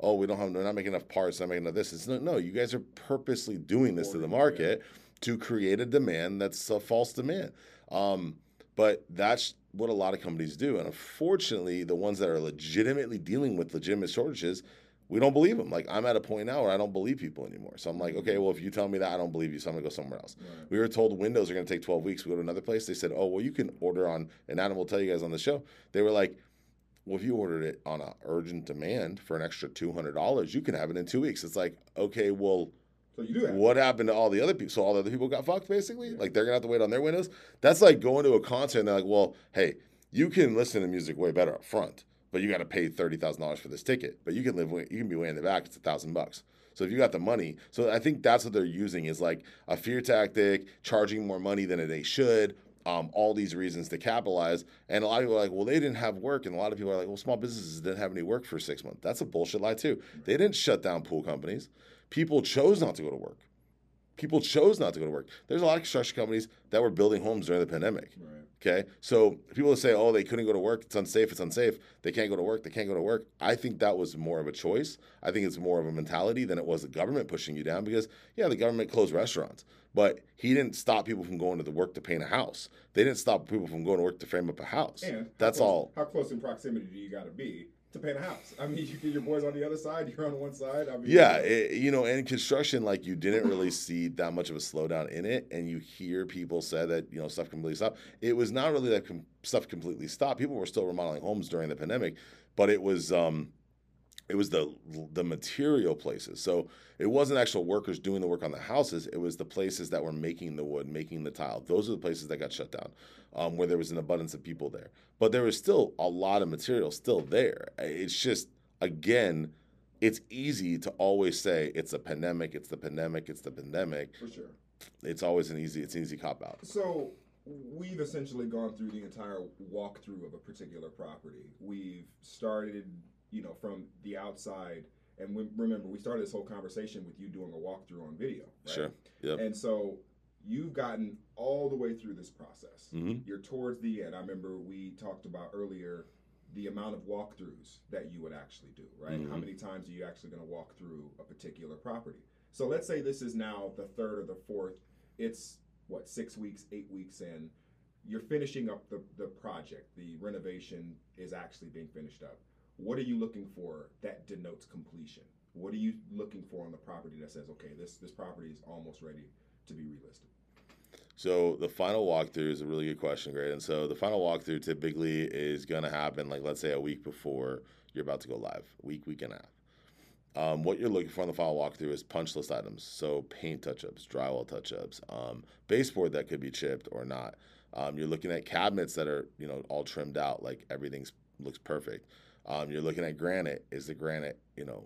Oh, we don't have, we're not making enough parts, not making enough this. It's no, no, you guys are purposely doing this to the market to create a demand that's a false demand. Um, but that's what a lot of companies do. And unfortunately, the ones that are legitimately dealing with legitimate shortages, we don't believe them. Like I'm at a point now where I don't believe people anymore. So I'm like, okay, well, if you tell me that, I don't believe you, so I'm gonna go somewhere else. Right. We were told windows are gonna take 12 weeks. We go to another place. They said, oh, well, you can order on, and Adam will tell you guys on the show. They were like, well, if you ordered it on an urgent demand for an extra $200, you can have it in two weeks. It's like, okay, well, So you do have what happened to all the other people? So all the other people got fucked, basically. Like they're gonna have to wait on their windows. That's like going to a concert and they're like, well, hey, you can listen to music way better up front, but you got to pay thirty thousand dollars for this ticket. But you can live, way- you can be way in the back. It's a thousand bucks. So if you got the money, so I think that's what they're using is like a fear tactic, charging more money than they should. Um, all these reasons to capitalize, and a lot of people are like, "Well, they didn't have work," and a lot of people are like, "Well, small businesses didn't have any work for six months." That's a bullshit lie too. They didn't shut down pool companies. People chose not to go to work people chose not to go to work. There's a lot of construction companies that were building homes during the pandemic. Right. Okay, so people that say, "Oh, they couldn't go to work. It's unsafe. It's unsafe. They can't go to work. They can't go to work." I think that was more of a choice. I think it's more of a mentality than it was the government pushing you down. Because yeah, the government closed restaurants, but he didn't stop people from going to the work to paint a house. They didn't stop people from going to work to frame up a house. And That's close- all. How close in proximity do you got to be to paint a house? I mean, you get your boys on the other side, you're on one side. I mean, Yeah, it, you know, and construction, like you didn't really see that much of a slowdown in it, and you hear people say that you know stuff completely stopped. It was not really that com- stuff completely stopped. People were still remodeling homes during the pandemic, but it was um, it was the the material places. So it wasn't actual workers doing the work on the houses. It was the places that were making the wood, making the tile. Those are the places that got shut down, um, where there was an abundance of people there. But there was still a lot of material still there. It's just again it's easy to always say it's a pandemic, it's the pandemic, it's the pandemic. for sure. It's always an easy, it's an easy cop out. So we've essentially gone through the entire walkthrough of a particular property. We've started, you know, from the outside, and remember we started this whole conversation with you doing a walkthrough on video. Right? Sure. Yep. And so you've gotten all the way through this process. hmm You're towards the end. I remember we talked about earlier the amount of walkthroughs that you would actually do, right? How Mhm. many times are you actually going to walk through a particular property? So let's say this is now the third or the fourth. It's what six weeks, eight weeks in. You're finishing up the, the project. The renovation is actually being finished up. What are you looking for that denotes completion? What are you looking for on the property that says, okay, this this property is almost ready to be relisted? So the final walkthrough is a really good question, great. And so the final walkthrough typically is going to happen, like let's say a week before you're about to go live, week, week and a half. Um, what you're looking for on the final walkthrough is punch list items, so paint touch-ups, drywall touch-ups, um, baseboard that could be chipped or not. Um, you're looking at cabinets that are you know all trimmed out, like everything's looks perfect. Um, you're looking at granite. Is the granite you know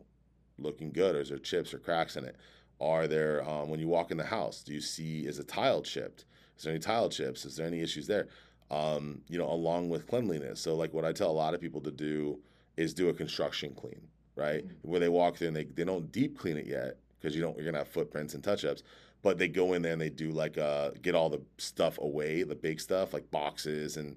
looking good, or is there chips or cracks in it? Are there um, when you walk in the house? Do you see is a tile chipped? Is there any tile chips? Is there any issues there? Um, you know, along with cleanliness. So like what I tell a lot of people to do is do a construction clean. right? Where they walk through and they, they don't deep clean it yet because you don't you're gonna have footprints and touch ups. But they go in there and they do like uh get all the stuff away, the big stuff like boxes and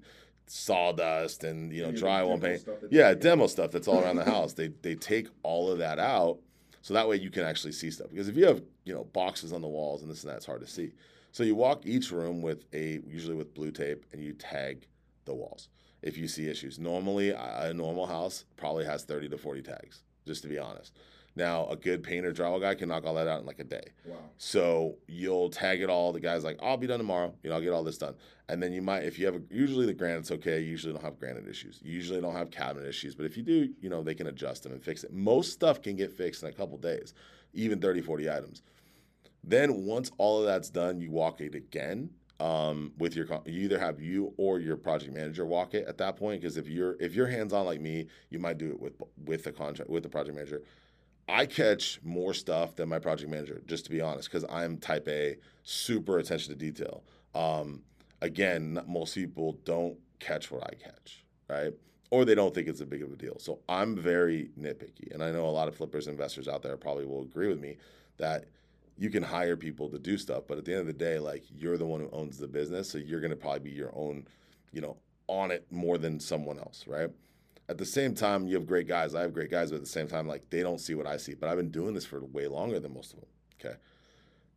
sawdust and you know the drywall paint. Yeah, demo stuff that's all around the house. They they take all of that out so that way you can actually see stuff. Because if you have you know boxes on the walls and this and that, it's hard to see. So you walk each room with a usually with blue tape and you tag the walls if you see issues. Normally, a a normal house probably has 30 to 40 tags, just to be honest. Now, a good painter drywall guy can knock all that out in like a day. Wow. So you'll tag it all. The guy's like, I'll be done tomorrow. You know, I'll get all this done. And then you might, if you have, a, usually the granite's okay. You usually don't have granite issues. You usually don't have cabinet issues. But if you do, you know, they can adjust them and fix it. Most stuff can get fixed in a couple days, even 30, 40 items. Then once all of that's done, you walk it again um, with your. You either have you or your project manager walk it at that point. Because if you're if you're hands on like me, you might do it with with the contract with the project manager. I catch more stuff than my project manager, just to be honest, because I'm type A, super attention to detail. Um, again, most people don't catch what I catch, right? Or they don't think it's a big of a deal. So I'm very nitpicky. And I know a lot of flippers investors out there probably will agree with me that you can hire people to do stuff, but at the end of the day, like you're the one who owns the business. So you're going to probably be your own, you know, on it more than someone else, right? At the same time, you have great guys. I have great guys, but at the same time, like they don't see what I see. But I've been doing this for way longer than most of them. Okay.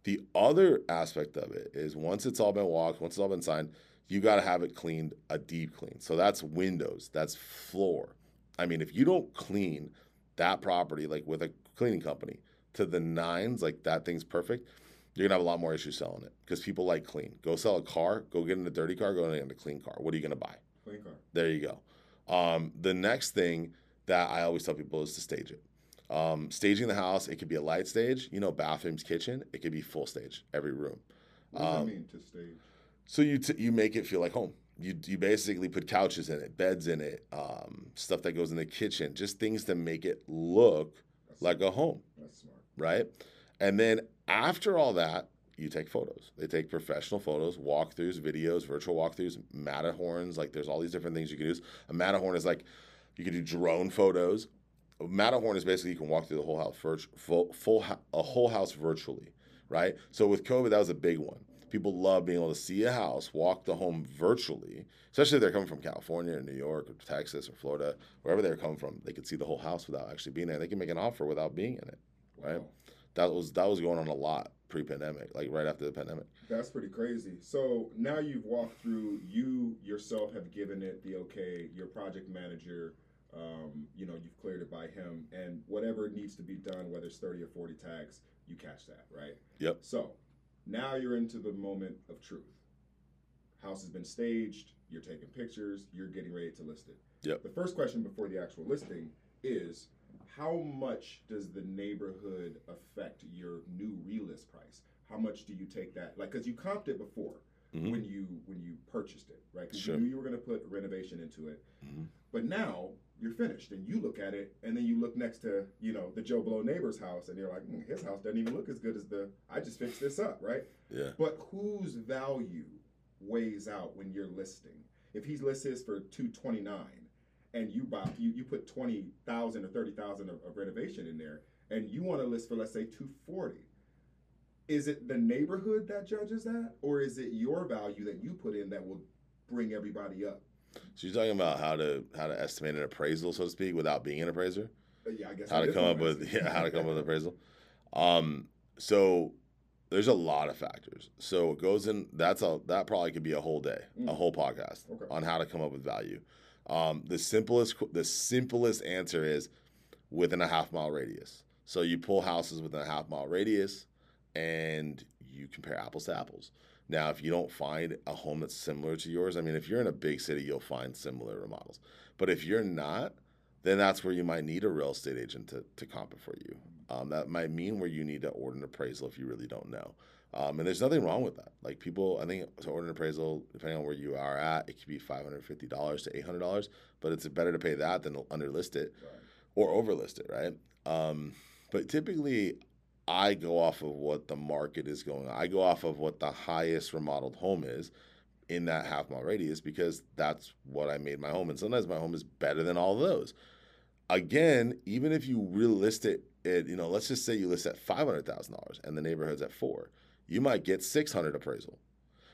The other aspect of it is once it's all been walked, once it's all been signed, you got to have it cleaned a deep clean. So that's windows, that's floor. I mean, if you don't clean that property like with a cleaning company to the nines, like that thing's perfect, you're gonna have a lot more issues selling it because people like clean. Go sell a car, go get in a dirty car, go get in a clean car. What are you gonna buy? Clean car. There you go. Um, the next thing that I always tell people is to stage it. Um, staging the house, it could be a light stage, you know, bathrooms, kitchen. It could be full stage, every room. What Um, that mean to stage? So you t- you make it feel like home. You you basically put couches in it, beds in it, um, stuff that goes in the kitchen, just things to make it look That's, like a home, that's smart. right? And then after all that, you take photos. They take professional photos, walkthroughs, videos, virtual walkthroughs, Matterhorns. Like there's all these different things you can use. A Matterhorn is like you can do drone photos. A Matterhorn is basically you can walk through the whole house, full, full a whole house virtually, right? So with COVID, that was a big one. People love being able to see a house, walk the home virtually, especially if they're coming from California or New York or Texas or Florida, wherever they're coming from. They could see the whole house without actually being there. They can make an offer without being in it. Right. Wow. That was that was going on a lot pre-pandemic, like right after the pandemic. That's pretty crazy. So now you've walked through. You yourself have given it the okay. Your project manager, um, you know, you've cleared it by him, and whatever needs to be done, whether it's thirty or forty tags, you catch that, right? Yep. So now you're into the moment of truth. House has been staged. You're taking pictures. You're getting ready to list it. Yep. The first question before the actual listing is how much does the neighborhood affect your new relist price? How much do you take that? Like, because you comped it before Mhm. when you when you purchased it, right? Because Sure. you knew you were going to put renovation into it, Mhm. but now you're finished, and you look at it, and then you look next to you know the Joe Blow neighbor's house, and you're like, "Hmm, his house doesn't even look as good as the I just fixed this up, right? Yeah. But whose value weighs out when you're listing? If he lists his for two twenty nine, and you buy you, you put twenty thousand or thirty thousand of, of renovation in there, and you want to list for let's say two forty, is it the neighborhood that judges that, or is it your value that you put in that will bring everybody up? So you're talking about how to how to estimate an appraisal, so to speak, without being an appraiser. Uh, yeah, I guess How to come up with yeah, how to come up with an appraisal. Um, so there's a lot of factors. So it goes in. That's a that probably could be a whole day, a Mm. whole podcast Okay. on how to come up with value. Um, the simplest the simplest answer is within a half mile radius. So you pull houses within a half mile radius, and you compare apples to apples. Now, if you don't find a home that's similar to yours, I mean, if you're in a big city, you'll find similar remodels. But if you're not, then that's where you might need a real estate agent to, to comp it for you. Um, that might mean where you need to order an appraisal if you really don't know. Um, and there's nothing wrong with that. Like people, I think to order an appraisal, depending on where you are at, it could be five hundred fifty dollars to eight hundred dollars. But it's better to pay that than underlist it Right. or overlist it, right? Um, but typically, I go off of what the market is going. on. I go off of what the highest remodeled home is in that half mile radius because that's what I made my home. And sometimes my home is better than all those. again, even if you relist it, it you know, let's just say you list at five hundred thousand dollars and the neighborhood's at four, you might get six hundred appraisal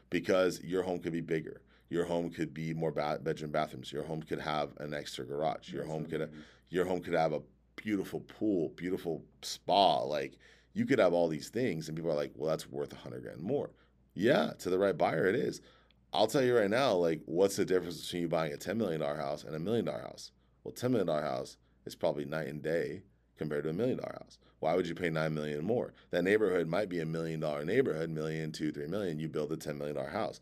because your home could be bigger. Your home could be more ba- bedroom bathrooms. Your home could have an extra garage. Your home could your home could have a beautiful pool, beautiful spa. Like you could have all these things, and people are like, "Well, that's worth a hundred grand more." Yeah, to the right buyer, it is. I'll tell you right now, like, what's the difference between you buying a ten million dollar house and a million dollar house? Well, ten million dollar house is probably night and day compared to a million dollar house. Why would you pay nine million more? That neighborhood might be a million dollar neighborhood, million, two, three million. You build a ten million dollar house.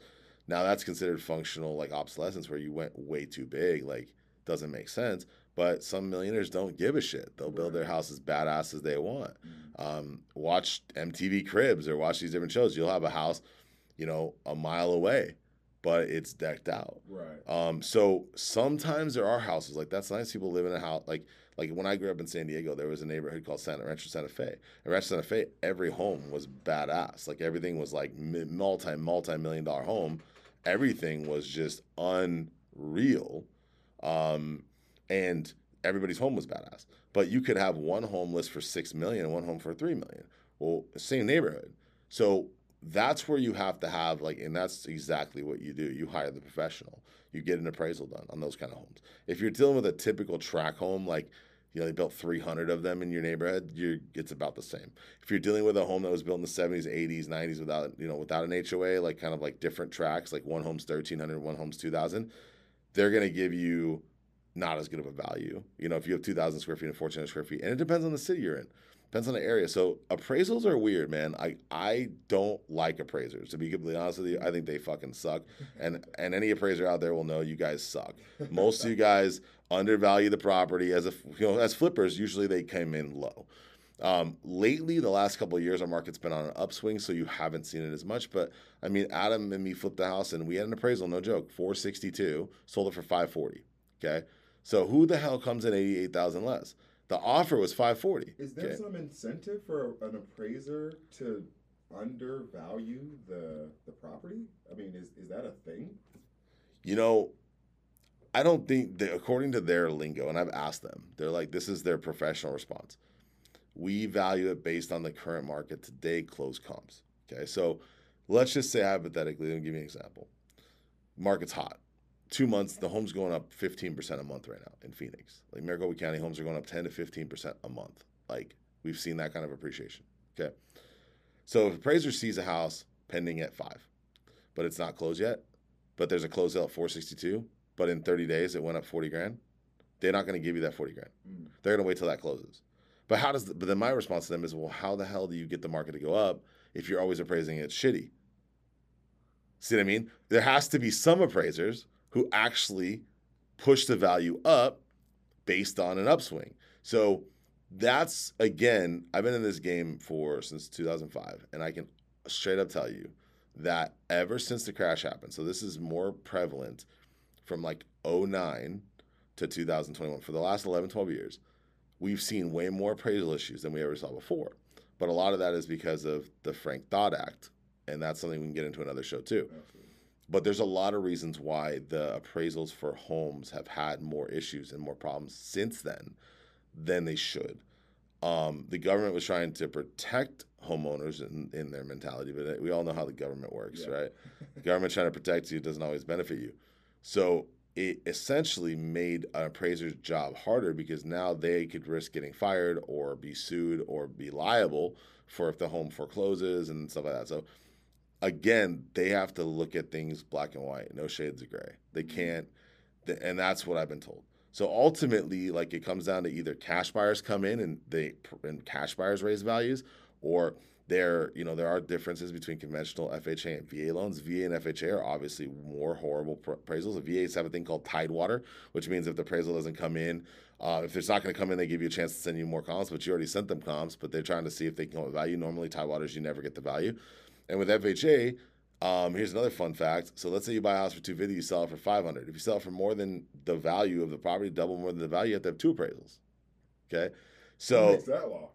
Now that's considered functional like obsolescence where you went way too big, like doesn't make sense. But some millionaires don't give a shit. They'll build their house as badass as they want. Um, watch MTV Cribs or watch these different shows. You'll have a house, you know, a mile away, but it's decked out. Right. Um, so sometimes there are houses like that's nice. People live in a house like like when I grew up in San Diego, there was a neighborhood called Santa Rancho Santa Fe. And Rancho Santa Fe, every home was badass. Like everything was like multi multi million dollar home. Everything was just unreal, um, and everybody's home was badass. But you could have one home list for six million and one home for three million. Well, same neighborhood. So that's where you have to have like, and that's exactly what you do. You hire the professional. You get an appraisal done on those kind of homes. If you're dealing with a typical track home, like you know they built 300 of them in your neighborhood, you it's about the same. If you're dealing with a home that was built in the 70s, 80s, 90s without you know without an HOA, like kind of like different tracks, like one home's 1300, one home's 2000, they're gonna give you not as good of a value. You know, if you have 2,000 square feet and 1,400 square feet, and it depends on the city you're in, depends on the area. So appraisals are weird, man. I I don't like appraisers. To be completely honest with you, I think they fucking suck. And and any appraiser out there will know you guys suck. Most of you guys undervalue the property as a you know as flippers. Usually they came in low. Um, lately, the last couple of years, our market's been on an upswing, so you haven't seen it as much. But I mean, Adam and me flipped the house, and we had an appraisal, no joke, four sixty two, sold it for five forty. Okay, so who the hell comes in eighty eight thousand less? The offer was five forty. Is there okay? some incentive for an appraiser to undervalue the the property? I mean, is is that a thing? You know, I don't think that according to their lingo, and I've asked them, they're like, this is their professional response. We value it based on the current market today, close comps. Okay, so let's just say hypothetically, let me give you an example. Market's hot. Two months, the home's going up 15% a month right now in Phoenix. Like Maricopa County homes are going up 10 to 15% a month. Like we've seen that kind of appreciation. Okay. So if appraiser sees a house pending at five, but it's not closed yet, but there's a close sale at 462, but in 30 days it went up 40 grand, they're not going to give you that 40 grand. Mm. They're going to wait till that closes. But how does the, but then my response to them is, well, how the hell do you get the market to go up if you're always appraising it shitty? See what I mean? There has to be some appraisers who actually push the value up based on an upswing. So that's again, I've been in this game for since 2005, and I can straight up tell you that ever since the crash happened, so this is more prevalent from like 09 to 2021. For the last 11, 12 years, we've seen way more appraisal issues than we ever saw before. But a lot of that is because of the Frank Dodd Act, and that's something we can get into another show too. Absolutely. But there's a lot of reasons why the appraisals for homes have had more issues and more problems since then than they should. Um, the government was trying to protect homeowners in, in their mentality, but we all know how the government works, Yeah. right? the government trying to protect you doesn't always benefit you. So it essentially made an appraiser's job harder because now they could risk getting fired or be sued or be liable for if the home forecloses and stuff like that. So again, they have to look at things black and white, no shades of gray. They can't, th- and that's what I've been told. So ultimately, like it comes down to either cash buyers come in and they and cash buyers raise values, or there, you know, there are differences between conventional FHA and VA loans. VA and FHA are obviously more horrible pr- appraisals. The VAs have a thing called Tidewater, which means if the appraisal doesn't come in, uh, if it's not going to come in, they give you a chance to send you more comps, but you already sent them comps, but they're trying to see if they can come with value. Normally, Tidewaters, you never get the value. And with FHA, um, here's another fun fact. So let's say you buy a house for 250, you sell it for 500. If you sell it for more than the value of the property, double more than the value, you have to have two appraisals. Okay, so that law?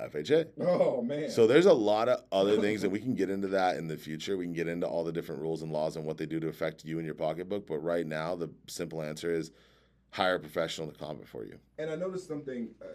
FHA. Oh man. So there's a lot of other things that we can get into that in the future. We can get into all the different rules and laws and what they do to affect you and your pocketbook. But right now, the simple answer is hire a professional to comp it for you. And I noticed something uh,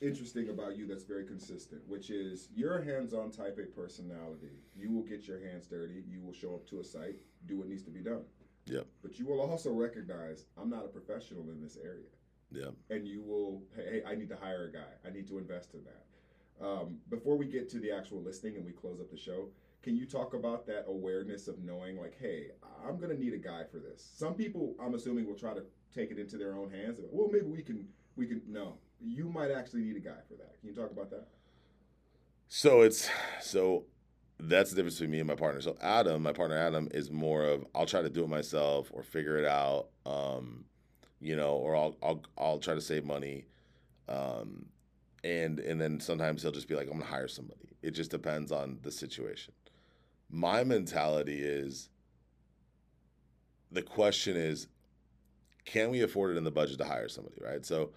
interesting about you that's very consistent, which is you're a hands-on type A personality. You will get your hands dirty. You will show up to a site, do what needs to be done. Yep. But you will also recognize I'm not a professional in this area, Yep. and you will hey, I need to hire a guy. I need to invest in that. Um, before we get to the actual listing and we close up the show, can you talk about that awareness of knowing like, hey, I'm gonna need a guy for this? Some people, I'm assuming, will try to take it into their own hands. Well, maybe we can we can no. You might actually need a guy for that. Can you talk about that? So it's so that's the difference between me and my partner. So Adam, my partner Adam, is more of I'll try to do it myself or figure it out, um, you know, or I'll I'll I'll try to save money, um, and and then sometimes he'll just be like I'm gonna hire somebody. It just depends on the situation. My mentality is the question is, can we afford it in the budget to hire somebody, right? So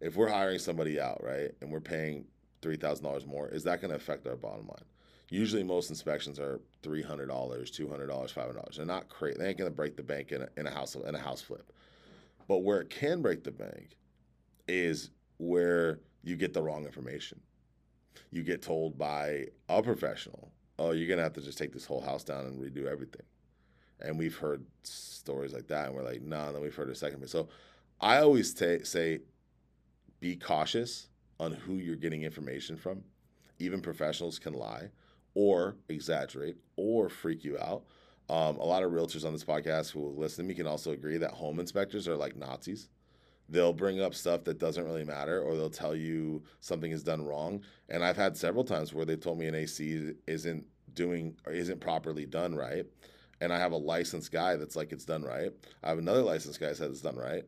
if we're hiring somebody out, right, and we're paying three thousand dollars more, is that going to affect our bottom line? Usually, most inspections are three hundred dollars, two hundred dollars, five hundred dollars. They're not crazy. They ain't going to break the bank in a, in a house in a house flip. But where it can break the bank is where you get the wrong information. You get told by a professional, "Oh, you're going to have to just take this whole house down and redo everything." And we've heard stories like that, and we're like, "No." Nah, then we've heard a second. So, I always t- say, be cautious on who you're getting information from. Even professionals can lie or exaggerate or freak you out. Um, a lot of realtors on this podcast who will listen to me can also agree that home inspectors are like Nazis. They'll bring up stuff that doesn't really matter, or they'll tell you something is done wrong. And I've had several times where they've told me an AC isn't doing or isn't properly done right. And I have a licensed guy that's like it's done right. I have another licensed guy that says it's done right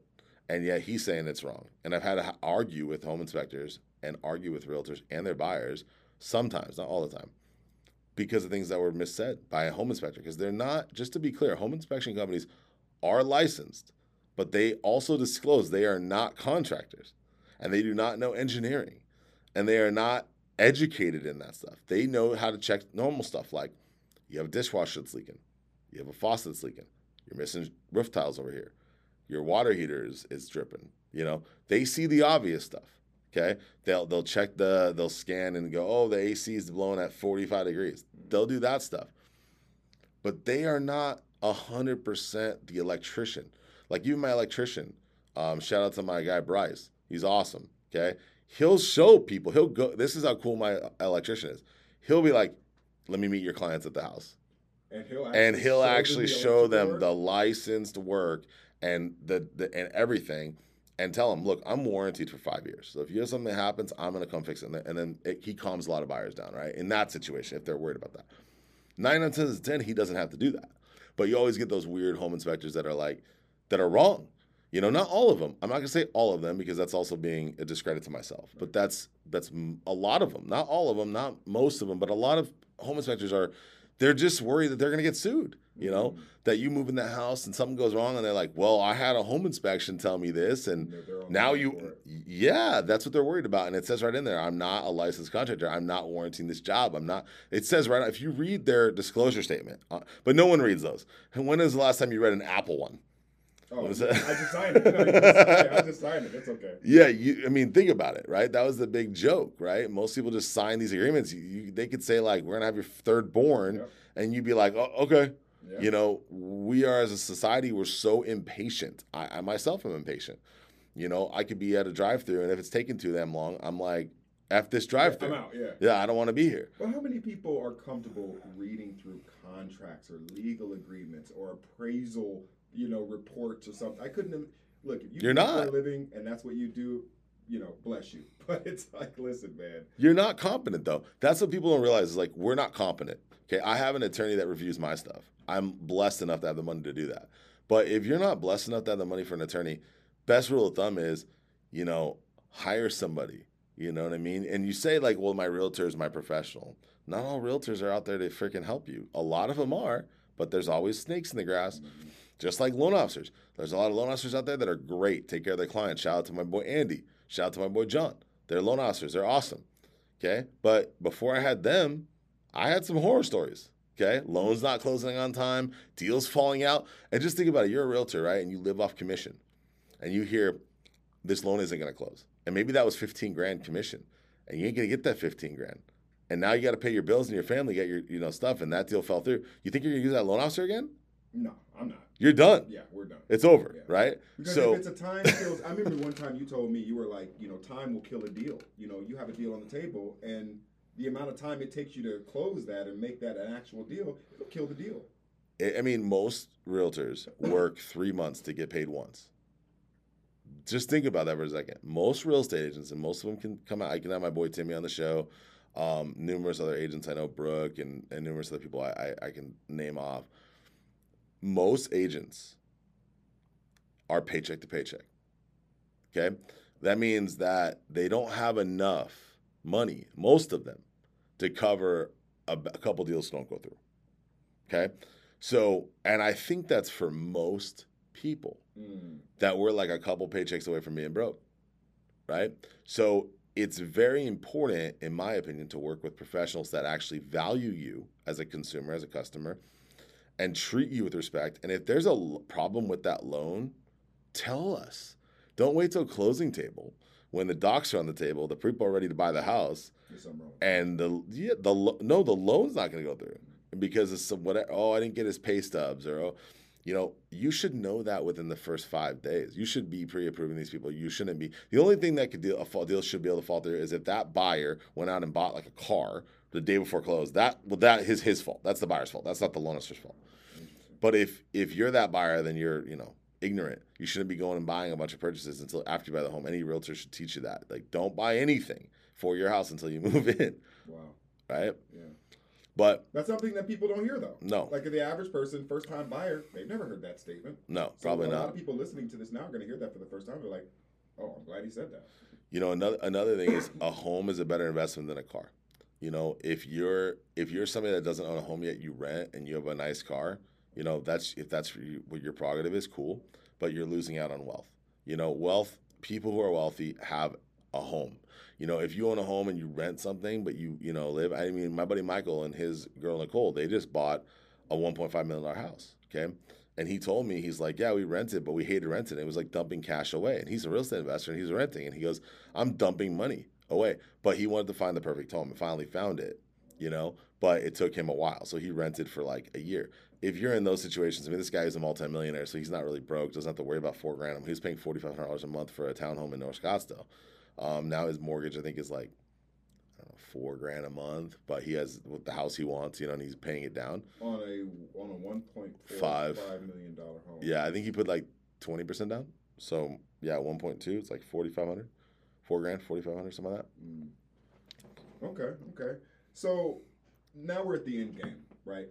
and yet he's saying it's wrong. And I've had to argue with home inspectors and argue with realtors and their buyers sometimes, not all the time, because of things that were missaid by a home inspector. Because they're not, just to be clear, home inspection companies are licensed, but they also disclose they are not contractors and they do not know engineering and they are not educated in that stuff. They know how to check normal stuff like you have a dishwasher that's leaking, you have a faucet that's leaking, you're missing roof tiles over here your water heater is, is dripping. You know, they see the obvious stuff. Okay, they'll they'll check the they'll scan and go, oh, the AC is blowing at 45 degrees. They'll do that stuff, but they are not hundred percent the electrician. Like you, my electrician. Um, shout out to my guy Bryce. He's awesome. Okay, he'll show people. He'll go. This is how cool my electrician is. He'll be like, let me meet your clients at the house. And he'll actually, and he'll show, actually them, the show them the licensed work and the, the and everything and tell them, look, I'm warranted for five years. So if you have something that happens, I'm going to come fix it. And then it, he calms a lot of buyers down, right? In that situation, if they're worried about that. Nine out of 10, he doesn't have to do that. But you always get those weird home inspectors that are like, that are wrong. You know, not all of them. I'm not going to say all of them because that's also being a discredit to myself. But that's that's a lot of them. Not all of them, not most of them, but a lot of home inspectors are they're just worried that they're going to get sued. You know, mm-hmm. that you move in the house and something goes wrong, and they're like, "Well, I had a home inspection tell me this, and now you, yeah, that's what they're worried about." And it says right in there, "I'm not a licensed contractor. I'm not warranting this job. I'm not." It says right if you read their disclosure statement, uh, but no one reads those. And when is the last time you read an Apple one? Oh, I just signed it. No, just, I just signed it. It's okay. Yeah, you. I mean, think about it, right? That was the big joke, right? Most people just sign these agreements. You, you, they could say like, "We're gonna have your third born," yep. and you'd be like, "Oh, okay." Yeah. You know, we are as a society, we're so impatient. I, I myself am impatient. You know, I could be at a drive-through, and if it's taking too damn long, I'm like, "F this drive-through." Yeah, I'm out. Yeah. Yeah, I don't want to be here. Well, how many people are comfortable reading through contracts or legal agreements or appraisal, you know, reports or something? I couldn't. Look, if you you're not for a living, and that's what you do. You know, bless you. But it's like, listen, man. You're not competent though. That's what people don't realize. Is like we're not competent. Okay, I have an attorney that reviews my stuff. I'm blessed enough to have the money to do that. But if you're not blessed enough to have the money for an attorney, best rule of thumb is, you know, hire somebody. You know what I mean? And you say like, well, my realtor is my professional. Not all realtors are out there to freaking help you. A lot of them are, but there's always snakes in the grass. Just like loan officers. There's a lot of loan officers out there that are great, take care of their clients. Shout out to my boy Andy. Shout out to my boy John. They're loan officers. They're awesome. Okay. But before I had them, I had some horror stories. Okay, loans not closing on time, deals falling out, and just think about it. You're a realtor, right? And you live off commission, and you hear this loan isn't going to close, and maybe that was 15 grand commission, and you ain't going to get that 15 grand, and now you got to pay your bills and your family get your you know stuff, and that deal fell through. You think you're going to use that loan officer again? No, I'm not. You're done. Yeah, we're done. It's over, Yeah. right? Because so if it's a time kills, I remember one time you told me you were like, you know, time will kill a deal. You know, you have a deal on the table, and the amount of time it takes you to close that and make that an actual deal, it'll kill the deal. I mean, most realtors work three months to get paid once. Just think about that for a second. Most real estate agents, and most of them can come out. I can have my boy Timmy on the show. Um, numerous other agents I know, Brooke, and, and numerous other people I, I, I can name off. Most agents are paycheck to paycheck. Okay? That means that they don't have enough money, most of them, to cover a, a couple deals don't go through. Okay? So, and I think that's for most people Mm. that we're like a couple paychecks away from being broke, right? So it's very important, in my opinion, to work with professionals that actually value you as a consumer, as a customer, and treat you with respect. And if there's a problem with that loan, tell us. Don't wait till closing table when the docs are on the table, the people are ready to buy the house, There's something wrong. and the yeah, the no, the loan's not going to go through because it's some what oh I didn't get his pay stubs or oh, you know you should know that within the first five days. You should be pre-approving these people. You shouldn't be. The only thing that could deal a fall deal should be able to fall through is if that buyer went out and bought like a car the day before close. That well that is his fault. That's the buyer's fault. That's not the loan officer's fault. But if if you're that buyer, then you're you know ignorant. You shouldn't be going and buying a bunch of purchases until after you buy the home. Any realtor should teach you that. Like don't buy anything for your house until you move in, Wow. right? Yeah. But That's something that people don't hear though. No. Like the average person, first time buyer, they've never heard that statement. no, So probably a lot of people listening to this now are going to hear that for the first time. They're like, "Oh, I'm glad he said that." You know, another another thing is a home is a better investment than a car. You know, if you're if you're somebody that doesn't own a home yet, you rent and you have a nice car. You know, that's if that's what your prerogative is, cool. But you're losing out on wealth. You know, wealth. People who are wealthy have a home. You know, if you own a home and you rent something, but you you know live. I mean, my buddy Michael and his girl Nicole, they just bought a 1.5 million dollar house. Okay. And he told me, he's like, yeah, we rented, but we hated renting. It was like dumping cash away. And he's a real estate investor and he's renting. And he goes, I'm dumping money away. But he wanted to find the perfect home and finally found it, you know, but it took him a while. So he rented for like a year. If you're in those situations, I mean, this guy is a multimillionaire, so he's not really broke, doesn't have to worry about four grand. He was paying $4,500 a month for a townhome in North Scottsdale. Um, now his mortgage, I think, is like, I don't know, four grand a month, but he has the house he wants, you know, and he's paying it down. On a on a one point Five. five million dollar home. Yeah, I think he put like twenty percent down. So yeah, one point two. It's like forty five hundred, four grand, forty five hundred, something like that. Mm. Okay, okay. So now we're at the end game, right?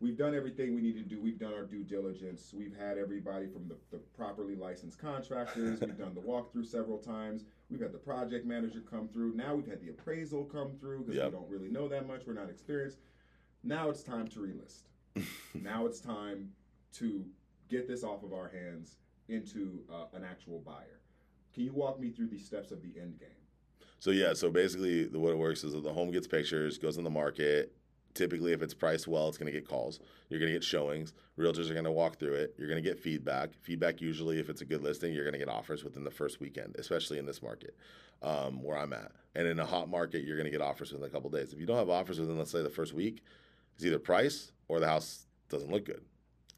We've done everything we need to do. We've done our due diligence. We've had everybody from the, the properly licensed contractors. We've done the walkthrough several times. We've had the project manager come through. Now we've had the appraisal come through because Yep. we don't really know that much. We're not experienced. Now it's time to relist. now it's time to get this off of our hands into uh, an actual buyer. Can you walk me through the steps of the end game? So yeah, so basically the way it works is that the home gets pictures, goes on the market. Typically, if it's priced well, it's going to get calls. You're going to get showings. Realtors are going to walk through it. You're going to get feedback. Feedback usually, if it's a good listing, you're going to get offers within the first weekend, especially in this market um, where I'm at. And in a hot market, you're going to get offers within a couple days. If you don't have offers within, let's say, the first week, it's either price or the house doesn't look good.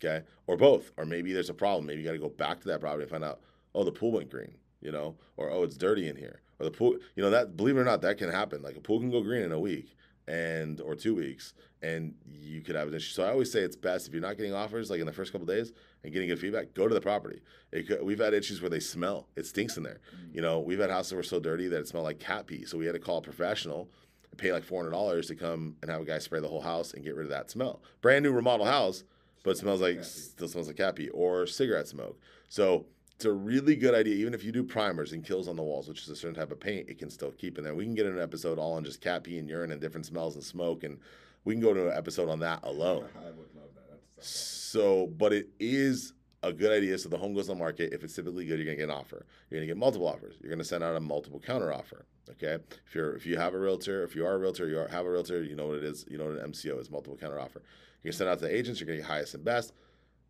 Okay, or both, or maybe there's a problem. Maybe you got to go back to that property and find out, oh, the pool went green, you know, or oh, it's dirty in here, or the pool, you know, that believe it or not, that can happen. Like a pool can go green in a week and or two weeks, and you could have an issue. So I always say it's best if you're not getting offers like in the first couple days and getting good feedback, go to the property. It could, we've had issues where they smell, it stinks in there. Mm. You know, we've had houses that were so dirty that it smelled like cat pee, so we had to call a professional and pay like four hundred dollars to come and have a guy spray the whole house and get rid of that smell. Brand new remodel house, but it smells like still smells like cat pee or cigarette smoke. So it's a really good idea. Even if you do primers and Kilz on the walls, which is a certain type of paint, it can still keep in there. We can get an episode all on just cat pee and urine and different smells and smoke, and we can go to an episode on that alone. I would love that. That's So, but it is a good idea. So the home goes on the market. If it's typically good, you're gonna get an offer. You're gonna get multiple offers. You're gonna send out a multiple counter offer. Okay. If you're if you have a realtor, if you are a realtor, you are, have a realtor, you know what it is. You know what an MCO is, multiple counter offer. You're gonna send out to the agents. You're gonna get highest and best.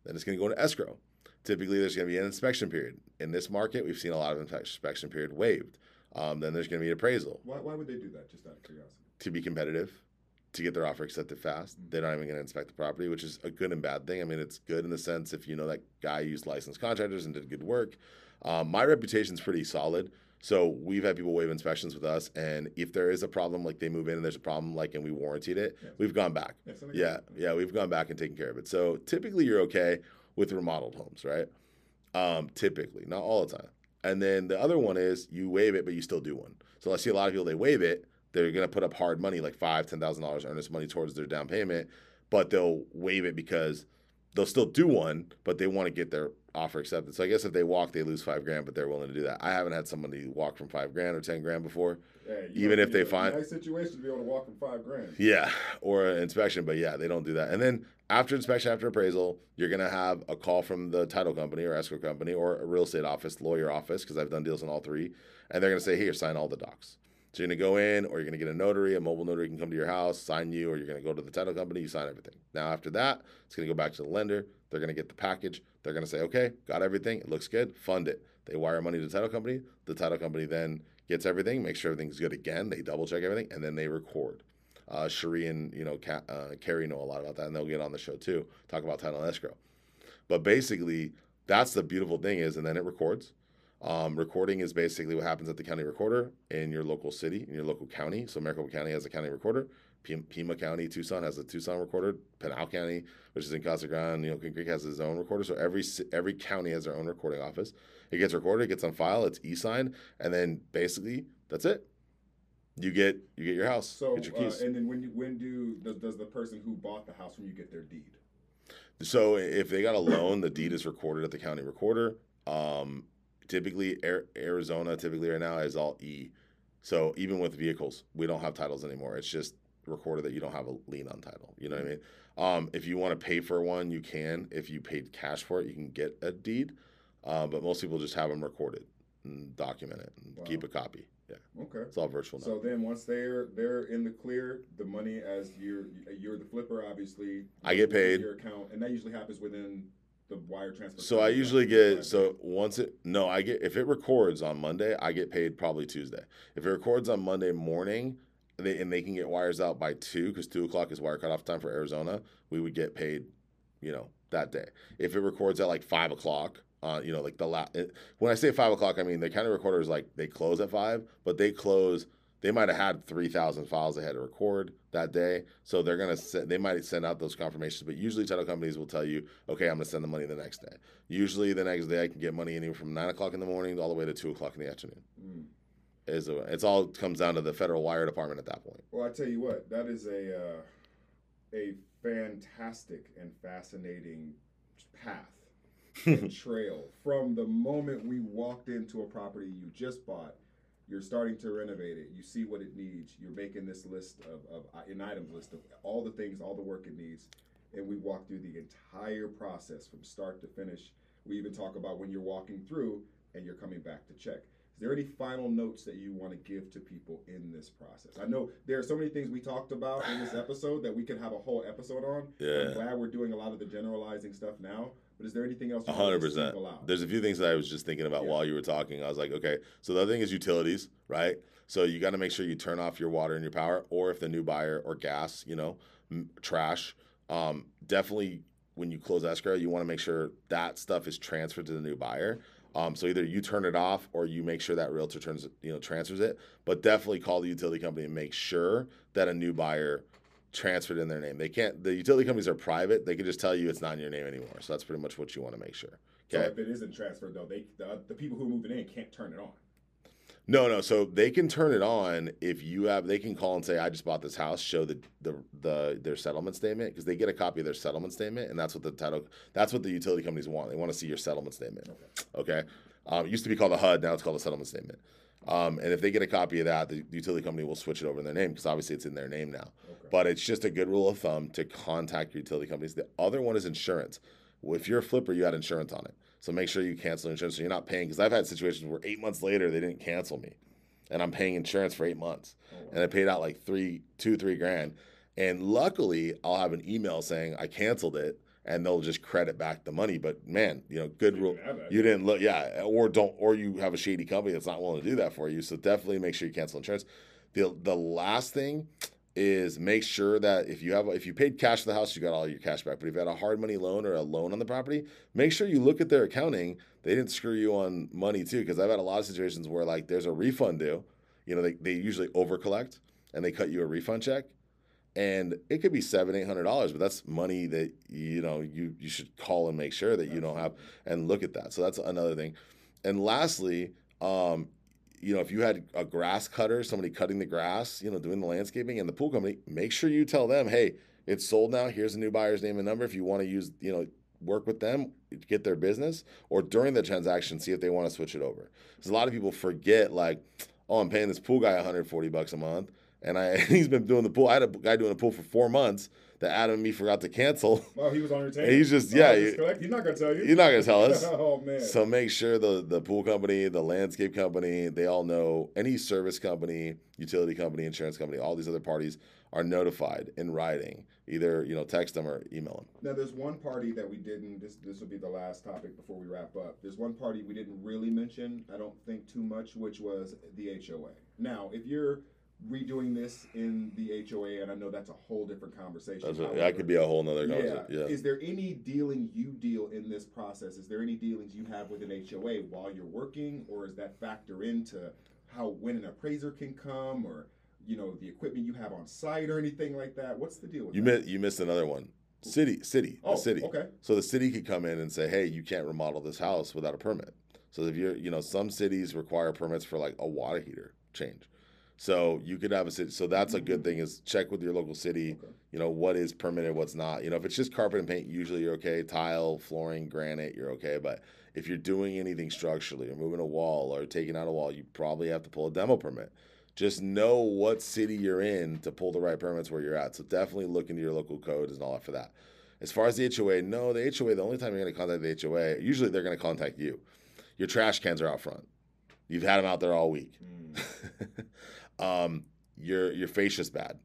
Then it's gonna go into escrow. Typically there's going to be an inspection period. In this market, we've seen a lot of inspection period waived. Um, then there's going to be appraisal. Why, why would they do that? Just out of curiosity. To be competitive, to get their offer accepted fast. They're not even going to inspect the property, which is a good and bad thing. I mean, it's good in the sense if you know that guy used licensed contractors and did good work. Um, my reputation's pretty solid. So we've had people waive inspections with us, and if there is a problem, like they move in and there's a problem, like and we warranted it, Yeah. we've gone back. Yeah, Yeah, yeah, we've gone back and taken care of it. So typically you're okay with remodeled homes, right? Um, typically, not all the time. And then the other one is you waive it, but you still do one. So I see a lot of people they waive it, they're gonna put up hard money, like five, ten thousand dollars earnest money towards their down payment, but they'll waive it because they'll still do one, but they want to get their offer accepted. So I guess if they walk, they lose five grand, but they're willing to do that. I haven't had somebody walk from five grand or ten grand before. Hey, Even if they find- nice situation to be able to walk from five grand. Yeah, or an inspection, but yeah, they don't do that. And then after inspection, after appraisal, you're gonna have a call from the title company or escrow company or a real estate office, lawyer office, because I've done deals in all three, and they're gonna say, "Here, sign all the docs." So you're gonna go in, or you're gonna get a notary, a mobile notary can come to your house, sign you, or you're gonna go to the title company, you sign everything. Now after that, it's gonna go back to the lender. They're gonna get the package. They're gonna say, "Okay, got everything. It looks good. Fund it." They wire money to the title company. The title company then gets everything, makes sure everything's good again. They double check everything, and then they record. Uh, Cherie and you know Ca- uh, Carrie know a lot about that, and they'll get on the show too, talk about title and escrow. But basically, that's the beautiful thing is, and then it records. Um, recording is basically what happens at the county recorder in your local city, in your local county. So Maricopa County has a county recorder. Pima County, Tucson has a Tucson recorder. Pinal County, which is in Casa Grande, you know, Queen Creek has its own recorder. So every every county has their own recording office. It gets recorded, it gets on file, it's e-signed, and then basically that's it. You get you get your house, So, get your uh, keys. and then when you, when do does, does the person who bought the house from you get their deed? So if they got a loan, the deed is recorded at the county recorder. Um, typically, Arizona typically right now is all E. So even with vehicles, we don't have titles anymore. It's just recorded that you don't have a lien on title. You know what I mean? Um, if you want to pay for one, you can. If you paid cash for it, you can get a deed. Uh, but most people just have them recorded and document it and Wow. keep a copy. Yeah, Okay. it's all virtual now. So then once they're they're in the clear, the money as you're you're the flipper, obviously. I get paid. Your account, and that usually happens within the wire transfer. So I usually get Right. so once it no I get if it records on Monday I get paid probably Tuesday. If it records on Monday morning, they, and they can get wires out by two because two o'clock is wire cutoff time for Arizona, we would get paid, you know, that day. If it records at like five o'clock, uh, you know, like the last. When I say five o'clock, I mean the county recorder is like they close at five, but they close. They might have had three thousand files they had to record that day, so they're gonna send, they might send out those confirmations. But usually, title companies will tell you, okay, I'm gonna send the money the next day. Usually, the next day I can get money anywhere from nine o'clock in the morning all the way to two o'clock in the afternoon. Mm. Is a, it's all comes down to the federal wire department at that point. Well, I tell you what, that is a uh, a fantastic and fascinating path trail from the moment we walked into a property you just bought. You're starting to renovate it. You see what it needs. You're making this list of, of uh, an items list of all the things, all the work it needs, and we walk through the entire process from start to finish. We even talk about when you're walking through and you're coming back to check. Is there any final notes that you want to give to people in this process? I know there are so many things we talked about in this episode that we could have a whole episode on. Yeah. I'm glad we're doing a lot of the generalizing stuff now. But is there anything else? A hundred percent. There's a few things that I was just thinking about Yeah. while you were talking. I was like, okay, so the other thing is utilities, right? So you got to make sure you turn off your water and your power, or if the new buyer or gas, you know, m- trash. Um, definitely, when you close escrow, you want to make sure that stuff is transferred to the new buyer. Um, so either you turn it off or you make sure that realtor turns, you know, transfers it. But definitely call the utility company and make sure that a new buyer transferred in their name. They can't. The utility companies are private. They can just tell you it's not in your name anymore. So that's pretty much what you want to make sure. Okay. So Okay. if it isn't transferred though, they the, the people who are moving in can't turn it on. No, no. So they can turn it on if you have. They can call and say, "I just bought this house." Show the the, the their settlement statement because they get a copy of their settlement statement, and that's what the title. That's what the utility companies want. They want to see your settlement statement. Okay. Um, it used to be called a HUD. Now it's called a settlement statement. Um, and if they get a copy of that, the utility company will switch it over in their name because obviously it's in their name now. Okay. But it's just a good rule of thumb to contact your utility companies. The other one is insurance. Well, if you're a flipper, you had insurance on it. So make sure you cancel insurance so you're not paying. Because I've had situations where eight months later they didn't cancel me, and I'm paying insurance for eight months, and I paid out like three, two, three grand. And luckily, I'll have an email saying I canceled it, and they'll just credit back the money. But man, you know, good rule. didn't have that. You didn't look, yeah, or don't, or you have a shady company that's not willing to do that for you. So definitely make sure you cancel insurance. The the last thing is make sure that if you have if you paid cash for the house, you got all your cash back. But if you had a hard money loan or a loan on the property, make sure you look at their accounting. They didn't screw you on money too, because I've had a lot of situations where like there's a refund due. You know, they, they usually over collect and they cut you a refund check. And it could be seven, eight hundred dollars, but that's money that you know you you should call and make sure that you don't have and look at that. So that's another thing. And lastly, um, you know, if you had a grass cutter, somebody cutting the grass, you know, doing the landscaping and the pool company, make sure you tell them, hey, it's sold now. Here's a new buyer's name and number. If you want to use, you know, work with them, get their business, or during the transaction, see if they want to switch it over. Because a lot of people forget, like, oh, I'm paying this pool guy 140 bucks a month, and I he's been doing the pool. I had a guy doing the pool for four months that Adam and me forgot to cancel. Oh, he was on your table. He's just- Oh, yeah, collect- He's not gonna tell you. You're not gonna tell us. oh man. So make sure the the pool company, the landscape company, they all know any service company, utility company, insurance company, all these other parties are notified in writing. Either you know text them or email them. Now, there's one party that we didn't. This this will be the last topic before we wrap up. There's one party we didn't really mention. I don't think too much, which was the HOA. Now, if you're redoing this in the HOA, and I know that's a whole different conversation. That's a, that could be a whole nother yeah. conversation. Yeah. Is there any dealing you deal in this process? Is there any dealings you have with an HOA while you're working, or is that factor into how when an appraiser can come, or you know the equipment you have on site, or anything like that? What's the deal with You missed you missed another one. City, city, Oh, the city. okay. So the city could come in and say, "Hey, you can't remodel this house without a permit." So if you're, you know, some cities require permits for like a water heater change. So you could have a city. So that's a good thing is check with your local city. Okay. You know what is permitted, what's not. You know if it's just carpet and paint, usually you're okay. Tile, flooring, granite, you're okay. But if you're doing anything structurally or moving a wall or taking out a wall, you probably have to pull a demo permit. Just know what city you're in to pull the right permits where you're at. So definitely look into your local code and all that for that. As far as the HOA, no, the HOA, the only time you're going to contact the HOA, usually they're going to contact you. Your trash cans are out front. You've had them out there all week. Mm. um, your your fascia's bad.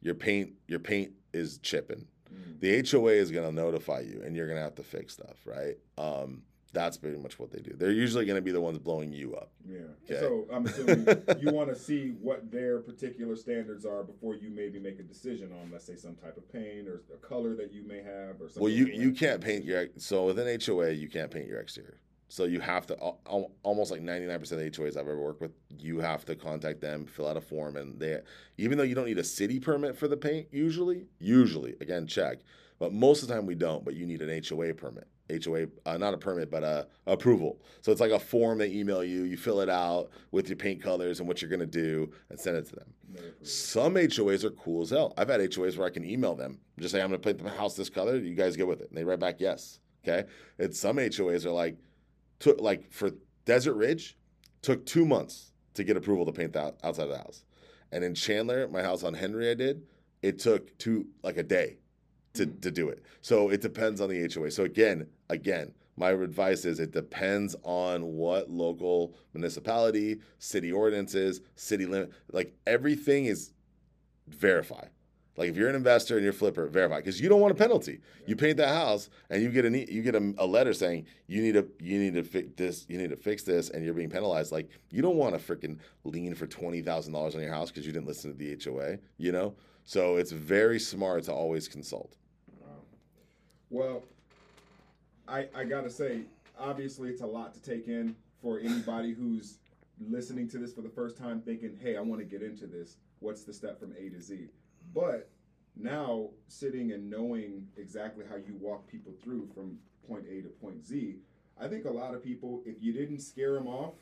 Your paint your paint is chipping. Mm. The HOA is going to notify you, and you're going to have to fix stuff, right? Um, that's pretty much what they do. They're usually going to be the ones blowing you up. Yeah. Okay. So I'm assuming you want to see what their particular standards are before you maybe make a decision on, let's say, some type of paint or a color that you may have, or something. Well, you you can't paint your so with an HOA you can't paint your exterior. So you have to al- al- almost like 99% of the HOAs I've ever worked with, you have to contact them, fill out a form, and they even though you don't need a city permit for the paint usually, usually again check, but most of the time we don't. But you need an HOA permit, HOA uh, not a permit but a approval. So it's like a form they email you, you fill it out with your paint colors and what you're gonna do, and send it to them. Some HOAs are cool as hell. I've had HOAs where I can email them, just say I'm to paint the house this color. You guys get with it, and they write back yes. Okay. And some HOAs are like, took like for Desert Ridge, took two months to get approval to paint that outside of the house, and in Chandler, my house on Henry, I did. It took two like a day to mm-hmm. to do it. So it depends on the HOA. So again, again. My advice is it depends on what local municipality, city ordinances, city limit, like everything is verify. Like if you're an investor and you're flipper, verify because you don't want a penalty. You paint that house and you get a you get a, a letter saying you need to you need to fix this, you need to fix this, and you're being penalized. Like you don't want to freaking lien for twenty thousand dollars on your house because you didn't listen to the HOA. You know, so it's very smart to always consult. Well, I I gotta say, obviously, it's a lot to take in for anybody who's listening to this for the first time, thinking, "Hey, I want to get into this. What's the step from A to Z?" But now, sitting and knowing exactly how you walk people through from point A to point Z, I think a lot of people, if you didn't scare them off,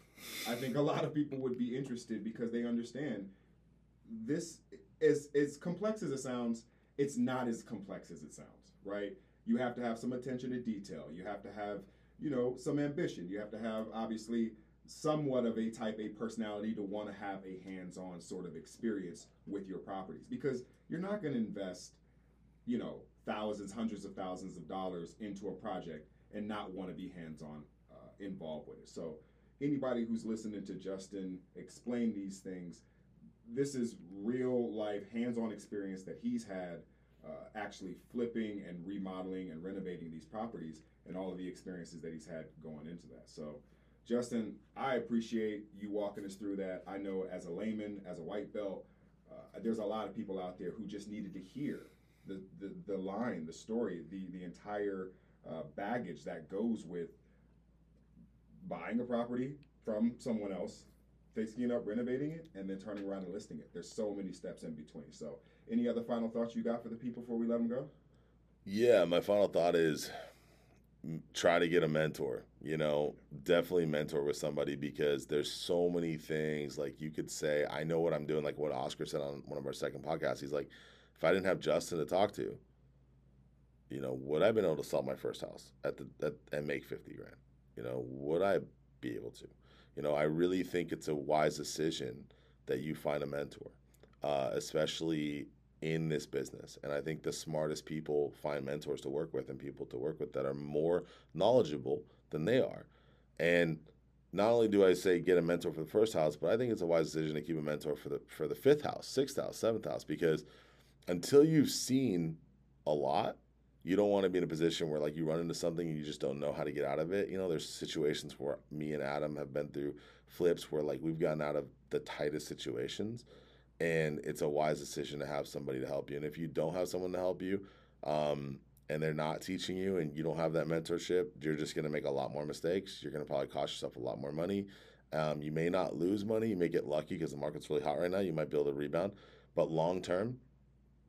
I think a lot of people would be interested because they understand this as as complex as it sounds, it's not as complex as it sounds, right? You have to have some attention to detail. You have to have, you know, some ambition. You have to have obviously somewhat of a type A personality to want to have a hands-on sort of experience with your properties because you're not going to invest, you know, thousands, hundreds of thousands of dollars into a project and not want to be hands-on uh, involved with it. So anybody who's listening to Justin explain these things, this is real life hands-on experience that he's had uh, actually flipping and remodeling and renovating these properties and all of the experiences that he's had going into that. So, Justin, I appreciate you walking us through that. I know as a layman, as a white belt, uh, there's a lot of people out there who just needed to hear the, the, the line, the story, the, the entire uh, baggage that goes with buying a property from someone else, fixing it up, renovating it, and then turning around and listing it. There's so many steps in between. So, any other final thoughts you got for the people before we let them go? Yeah, my final thought is try to get a mentor you know definitely mentor with somebody because there's so many things like you could say i know what i'm doing like what oscar said on one of our second podcasts. He's like if i didn't have justin to talk to you know would i been able to sell my first house at the at, and make 50 grand? You know would i be able to? You know i really think it's a wise decision that you find a mentor uh, especially in this business. And I think the smartest people find mentors to work with and people to work with that are more knowledgeable than they are. And not only do I say get a mentor for the first house, but I think it's a wise decision to keep a mentor for the for the fifth house, sixth house, seventh house, because until you've seen a lot, you don't want to be in a position where like you run into something and you just don't know how to get out of it. You know, there's situations where me and Adam have been through flips where like we've gotten out of the tightest situations and it's a wise decision to have somebody to help you. And if you don't have someone to help you, um, and they're not teaching you, and you don't have that mentorship, you're just going to make a lot more mistakes. You're going to probably cost yourself a lot more money. Um, you may not lose money. You may get lucky because the market's really hot right now. You might be able to rebound, but long term,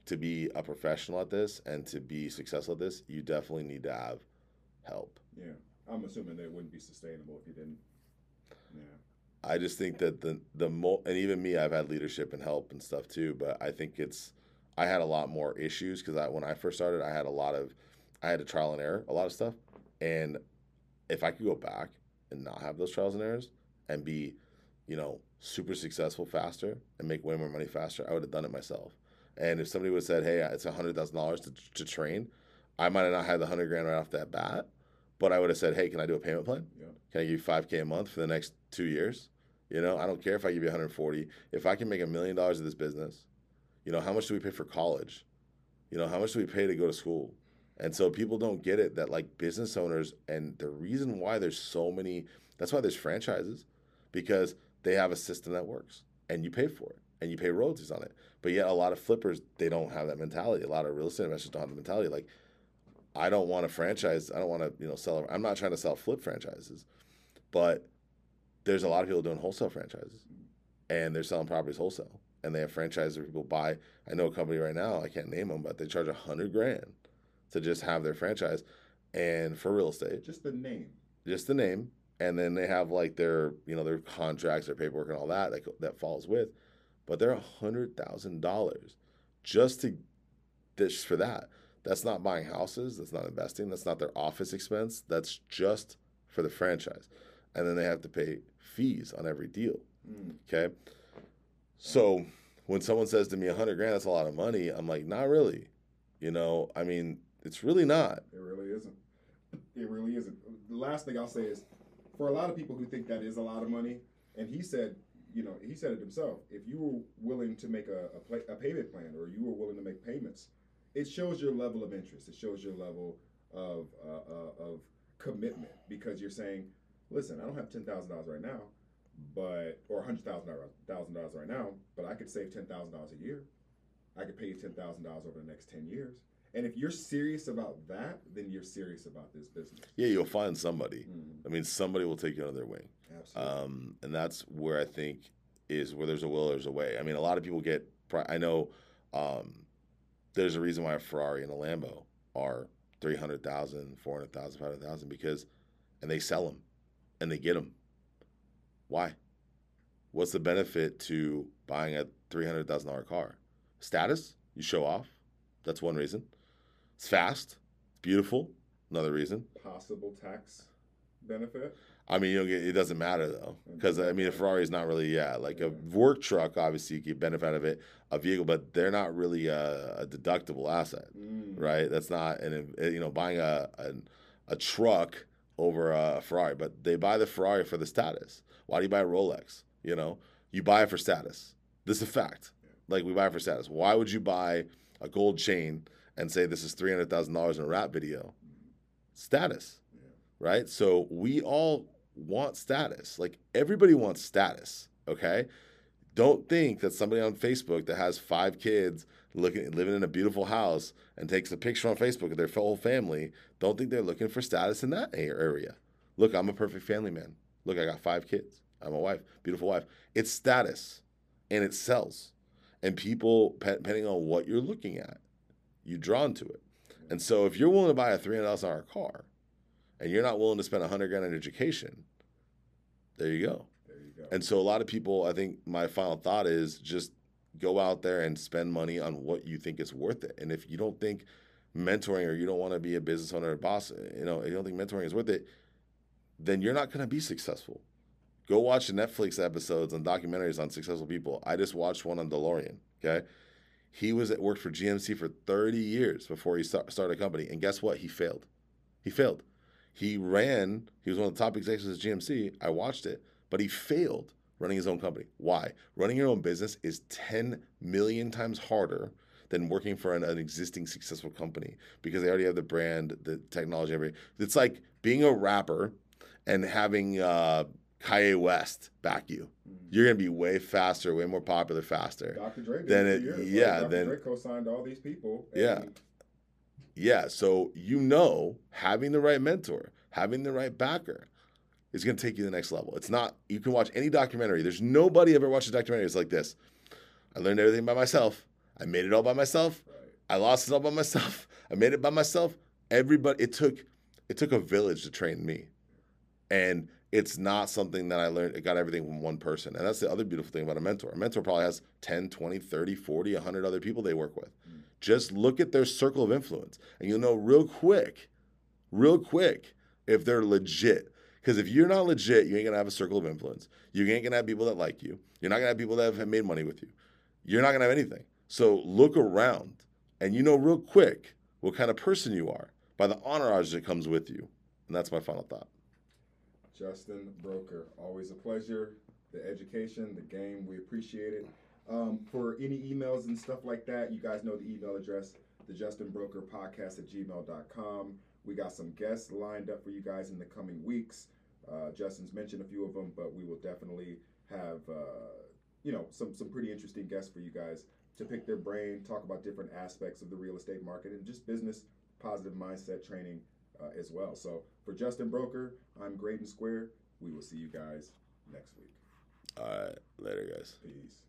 to be a professional at this and to be successful at this, you definitely need to have help. Yeah, I'm assuming that it wouldn't be sustainable if you didn't. Yeah. I just think that the the mo- and even me, I've had leadership and help and stuff too. But I think it's I had a lot more issues because I when I first started, I had a lot of I had to trial and error a lot of stuff, and if I could go back and not have those trials and errors and be, you know, super successful faster and make way more money faster, I would have done it myself. And if somebody would have said, "Hey, it's a hundred thousand dollars to train," I might have not had the hundred grand right off that bat, but I would have said, "Hey, can I do a payment plan? Yeah. Can I give you five k a month for the next two years?" You know, I don't care if I give you 140. If I can make a million dollars of this business, you know, how much do we pay for college? You know, how much do we pay to go to school? And so people don't get it that like business owners and the reason why there's so many that's why there's franchises because they have a system that works and you pay for it and you pay royalties on it. But yet a lot of flippers they don't have that mentality. A lot of real estate investors don't have the mentality like I don't want to franchise. I don't want to, you know, sell. I'm not trying to sell flip franchises, but there's a lot of people doing wholesale franchises, and they're selling properties wholesale, and they have franchises where people buy. I know a company right now. I can't name them, but they charge a hundred grand to just have their franchise, and for real estate, just the name, just the name, and then they have like their you know their contracts, their paperwork, and all that that that falls with, but they're a hundred thousand dollars just to this for that. That's not buying houses. That's not investing. That's not their office expense. That's just for the franchise, and then they have to pay fees on every deal. Mm. Okay. So when someone says to me, a hundred grand, that's a lot of money. I'm like, not really. You know, I mean, it's really not. It really isn't. It really isn't. The last thing I'll say is, for a lot of people who think that is a lot of money, and he said, you know, he said it himself. If you were willing to make a, a, play, a payment plan, or you were willing to make payments, it shows your level of interest. It shows your level of uh, uh, of commitment because you're saying, listen, I don't have ten thousand dollars right now, but or hundred thousand thousand dollars right now, but I could save ten thousand dollars a year. I could pay you ten thousand dollars over the next ten years. And if you're serious about that, then you're serious about this business. Yeah, you'll find somebody. Mm-hmm. I mean, somebody will take you under their wing. Absolutely. Um, and that's where I think is where there's a will, there's a way. I mean, a lot of people get. I know um, there's a reason why a Ferrari and a Lambo are 300,000, 400,000, 500,000 because, and they sell them and they get them. Why? What's the benefit to buying a $300,000 car? Status, you show off. That's one reason. It's fast, it's beautiful. Another reason. Possible tax benefit. I mean, you get, it doesn't matter though, because I mean, a Ferrari is not really yeah, like a work truck. Obviously, you get benefit out of it, a vehicle, but they're not really a, a deductible asset, mm. right? That's not, and you know, buying a, a a truck over uh, a Ferrari, but they buy the Ferrari for the status. Why do you buy a Rolex? You know, you buy it for status. This is a fact. Like we buy it for status. Why would you buy a gold chain and say this is three hundred thousand dollars in a rap video. Status, right? So we all want status. Like everybody wants status. Okay, don't think that somebody on Facebook that has five kids looking living in a beautiful house and takes a picture on Facebook of their whole family. Don't think they're looking for status in that area. Look, I'm a perfect family man. Look, I got five kids. I'm a wife, beautiful wife. It's status, and it sells. And people, depending on what you're looking at, you're drawn to it. And so, if you're willing to buy a three hundred thousand dollar car, and you're not willing to spend a hundred grand on education, there you go. There you go. And so, a lot of people, I think, my final thought is just go out there and spend money on what you think is worth it. And if you don't think mentoring or you don't want to be a business owner or boss, you know, you don't think mentoring is worth it, then you're not going to be successful. Go watch the Netflix episodes and documentaries on successful people. I just watched one on DeLorean. Okay, he was at worked for GMC for 30 years before he start, started a company, and guess what? He failed. He failed. He ran. He was one of the top executives at GMC. I watched it, but he failed running his own company. Why? Running your own business is 10 million times harder than working for an, an, existing successful company because they already have the brand, the technology, everything. It's like being a rapper and having uh, Kanye West back you. Mm-hmm. You're gonna be way faster, way more popular faster. Dr. Dre then it, yeah, Dr. then Dre co-signed all these people. yeah, yeah. So you know, having the right mentor, having the right backer, is gonna take you to the next level. It's not. You can watch any documentary. There's nobody ever watched a documentary. It's like this. I learned everything by myself. I made it all by myself. I lost it all by myself. I made it by myself. Everybody. It took. It took a village to train me, and it's not something that I learned. It got everything from one person. And that's the other beautiful thing about a mentor. A mentor probably has 10, 20, 30, 40, 100 other people they work with. Mm. Just look at their circle of influence and you'll know real quick, real quick, if they're legit. Because if you're not legit, you ain't to have a circle of influence. You ain't to have people that like you. You're not to have people that have made money with you. You're not to have anything. So look around and you know real quick what kind of person you are by the entourage that comes with you. And that's my final thought. Justin Broker, always a pleasure. The education, the game, we appreciate it. Um, for any emails and stuff like that, you guys know the email address, the Justin Broker Podcast at gmail.com. We got some guests lined up for you guys in the coming weeks. Uh, Justin's mentioned a few of them, but we will definitely have uh, you know some some pretty interesting guests for you guys to pick their brain, talk about different aspects of the real estate market and just business positive mindset training uh, as well. So for Justin Broker, I'm Greydon Square. We will see you guys next week. All right. Later, guys. Peace.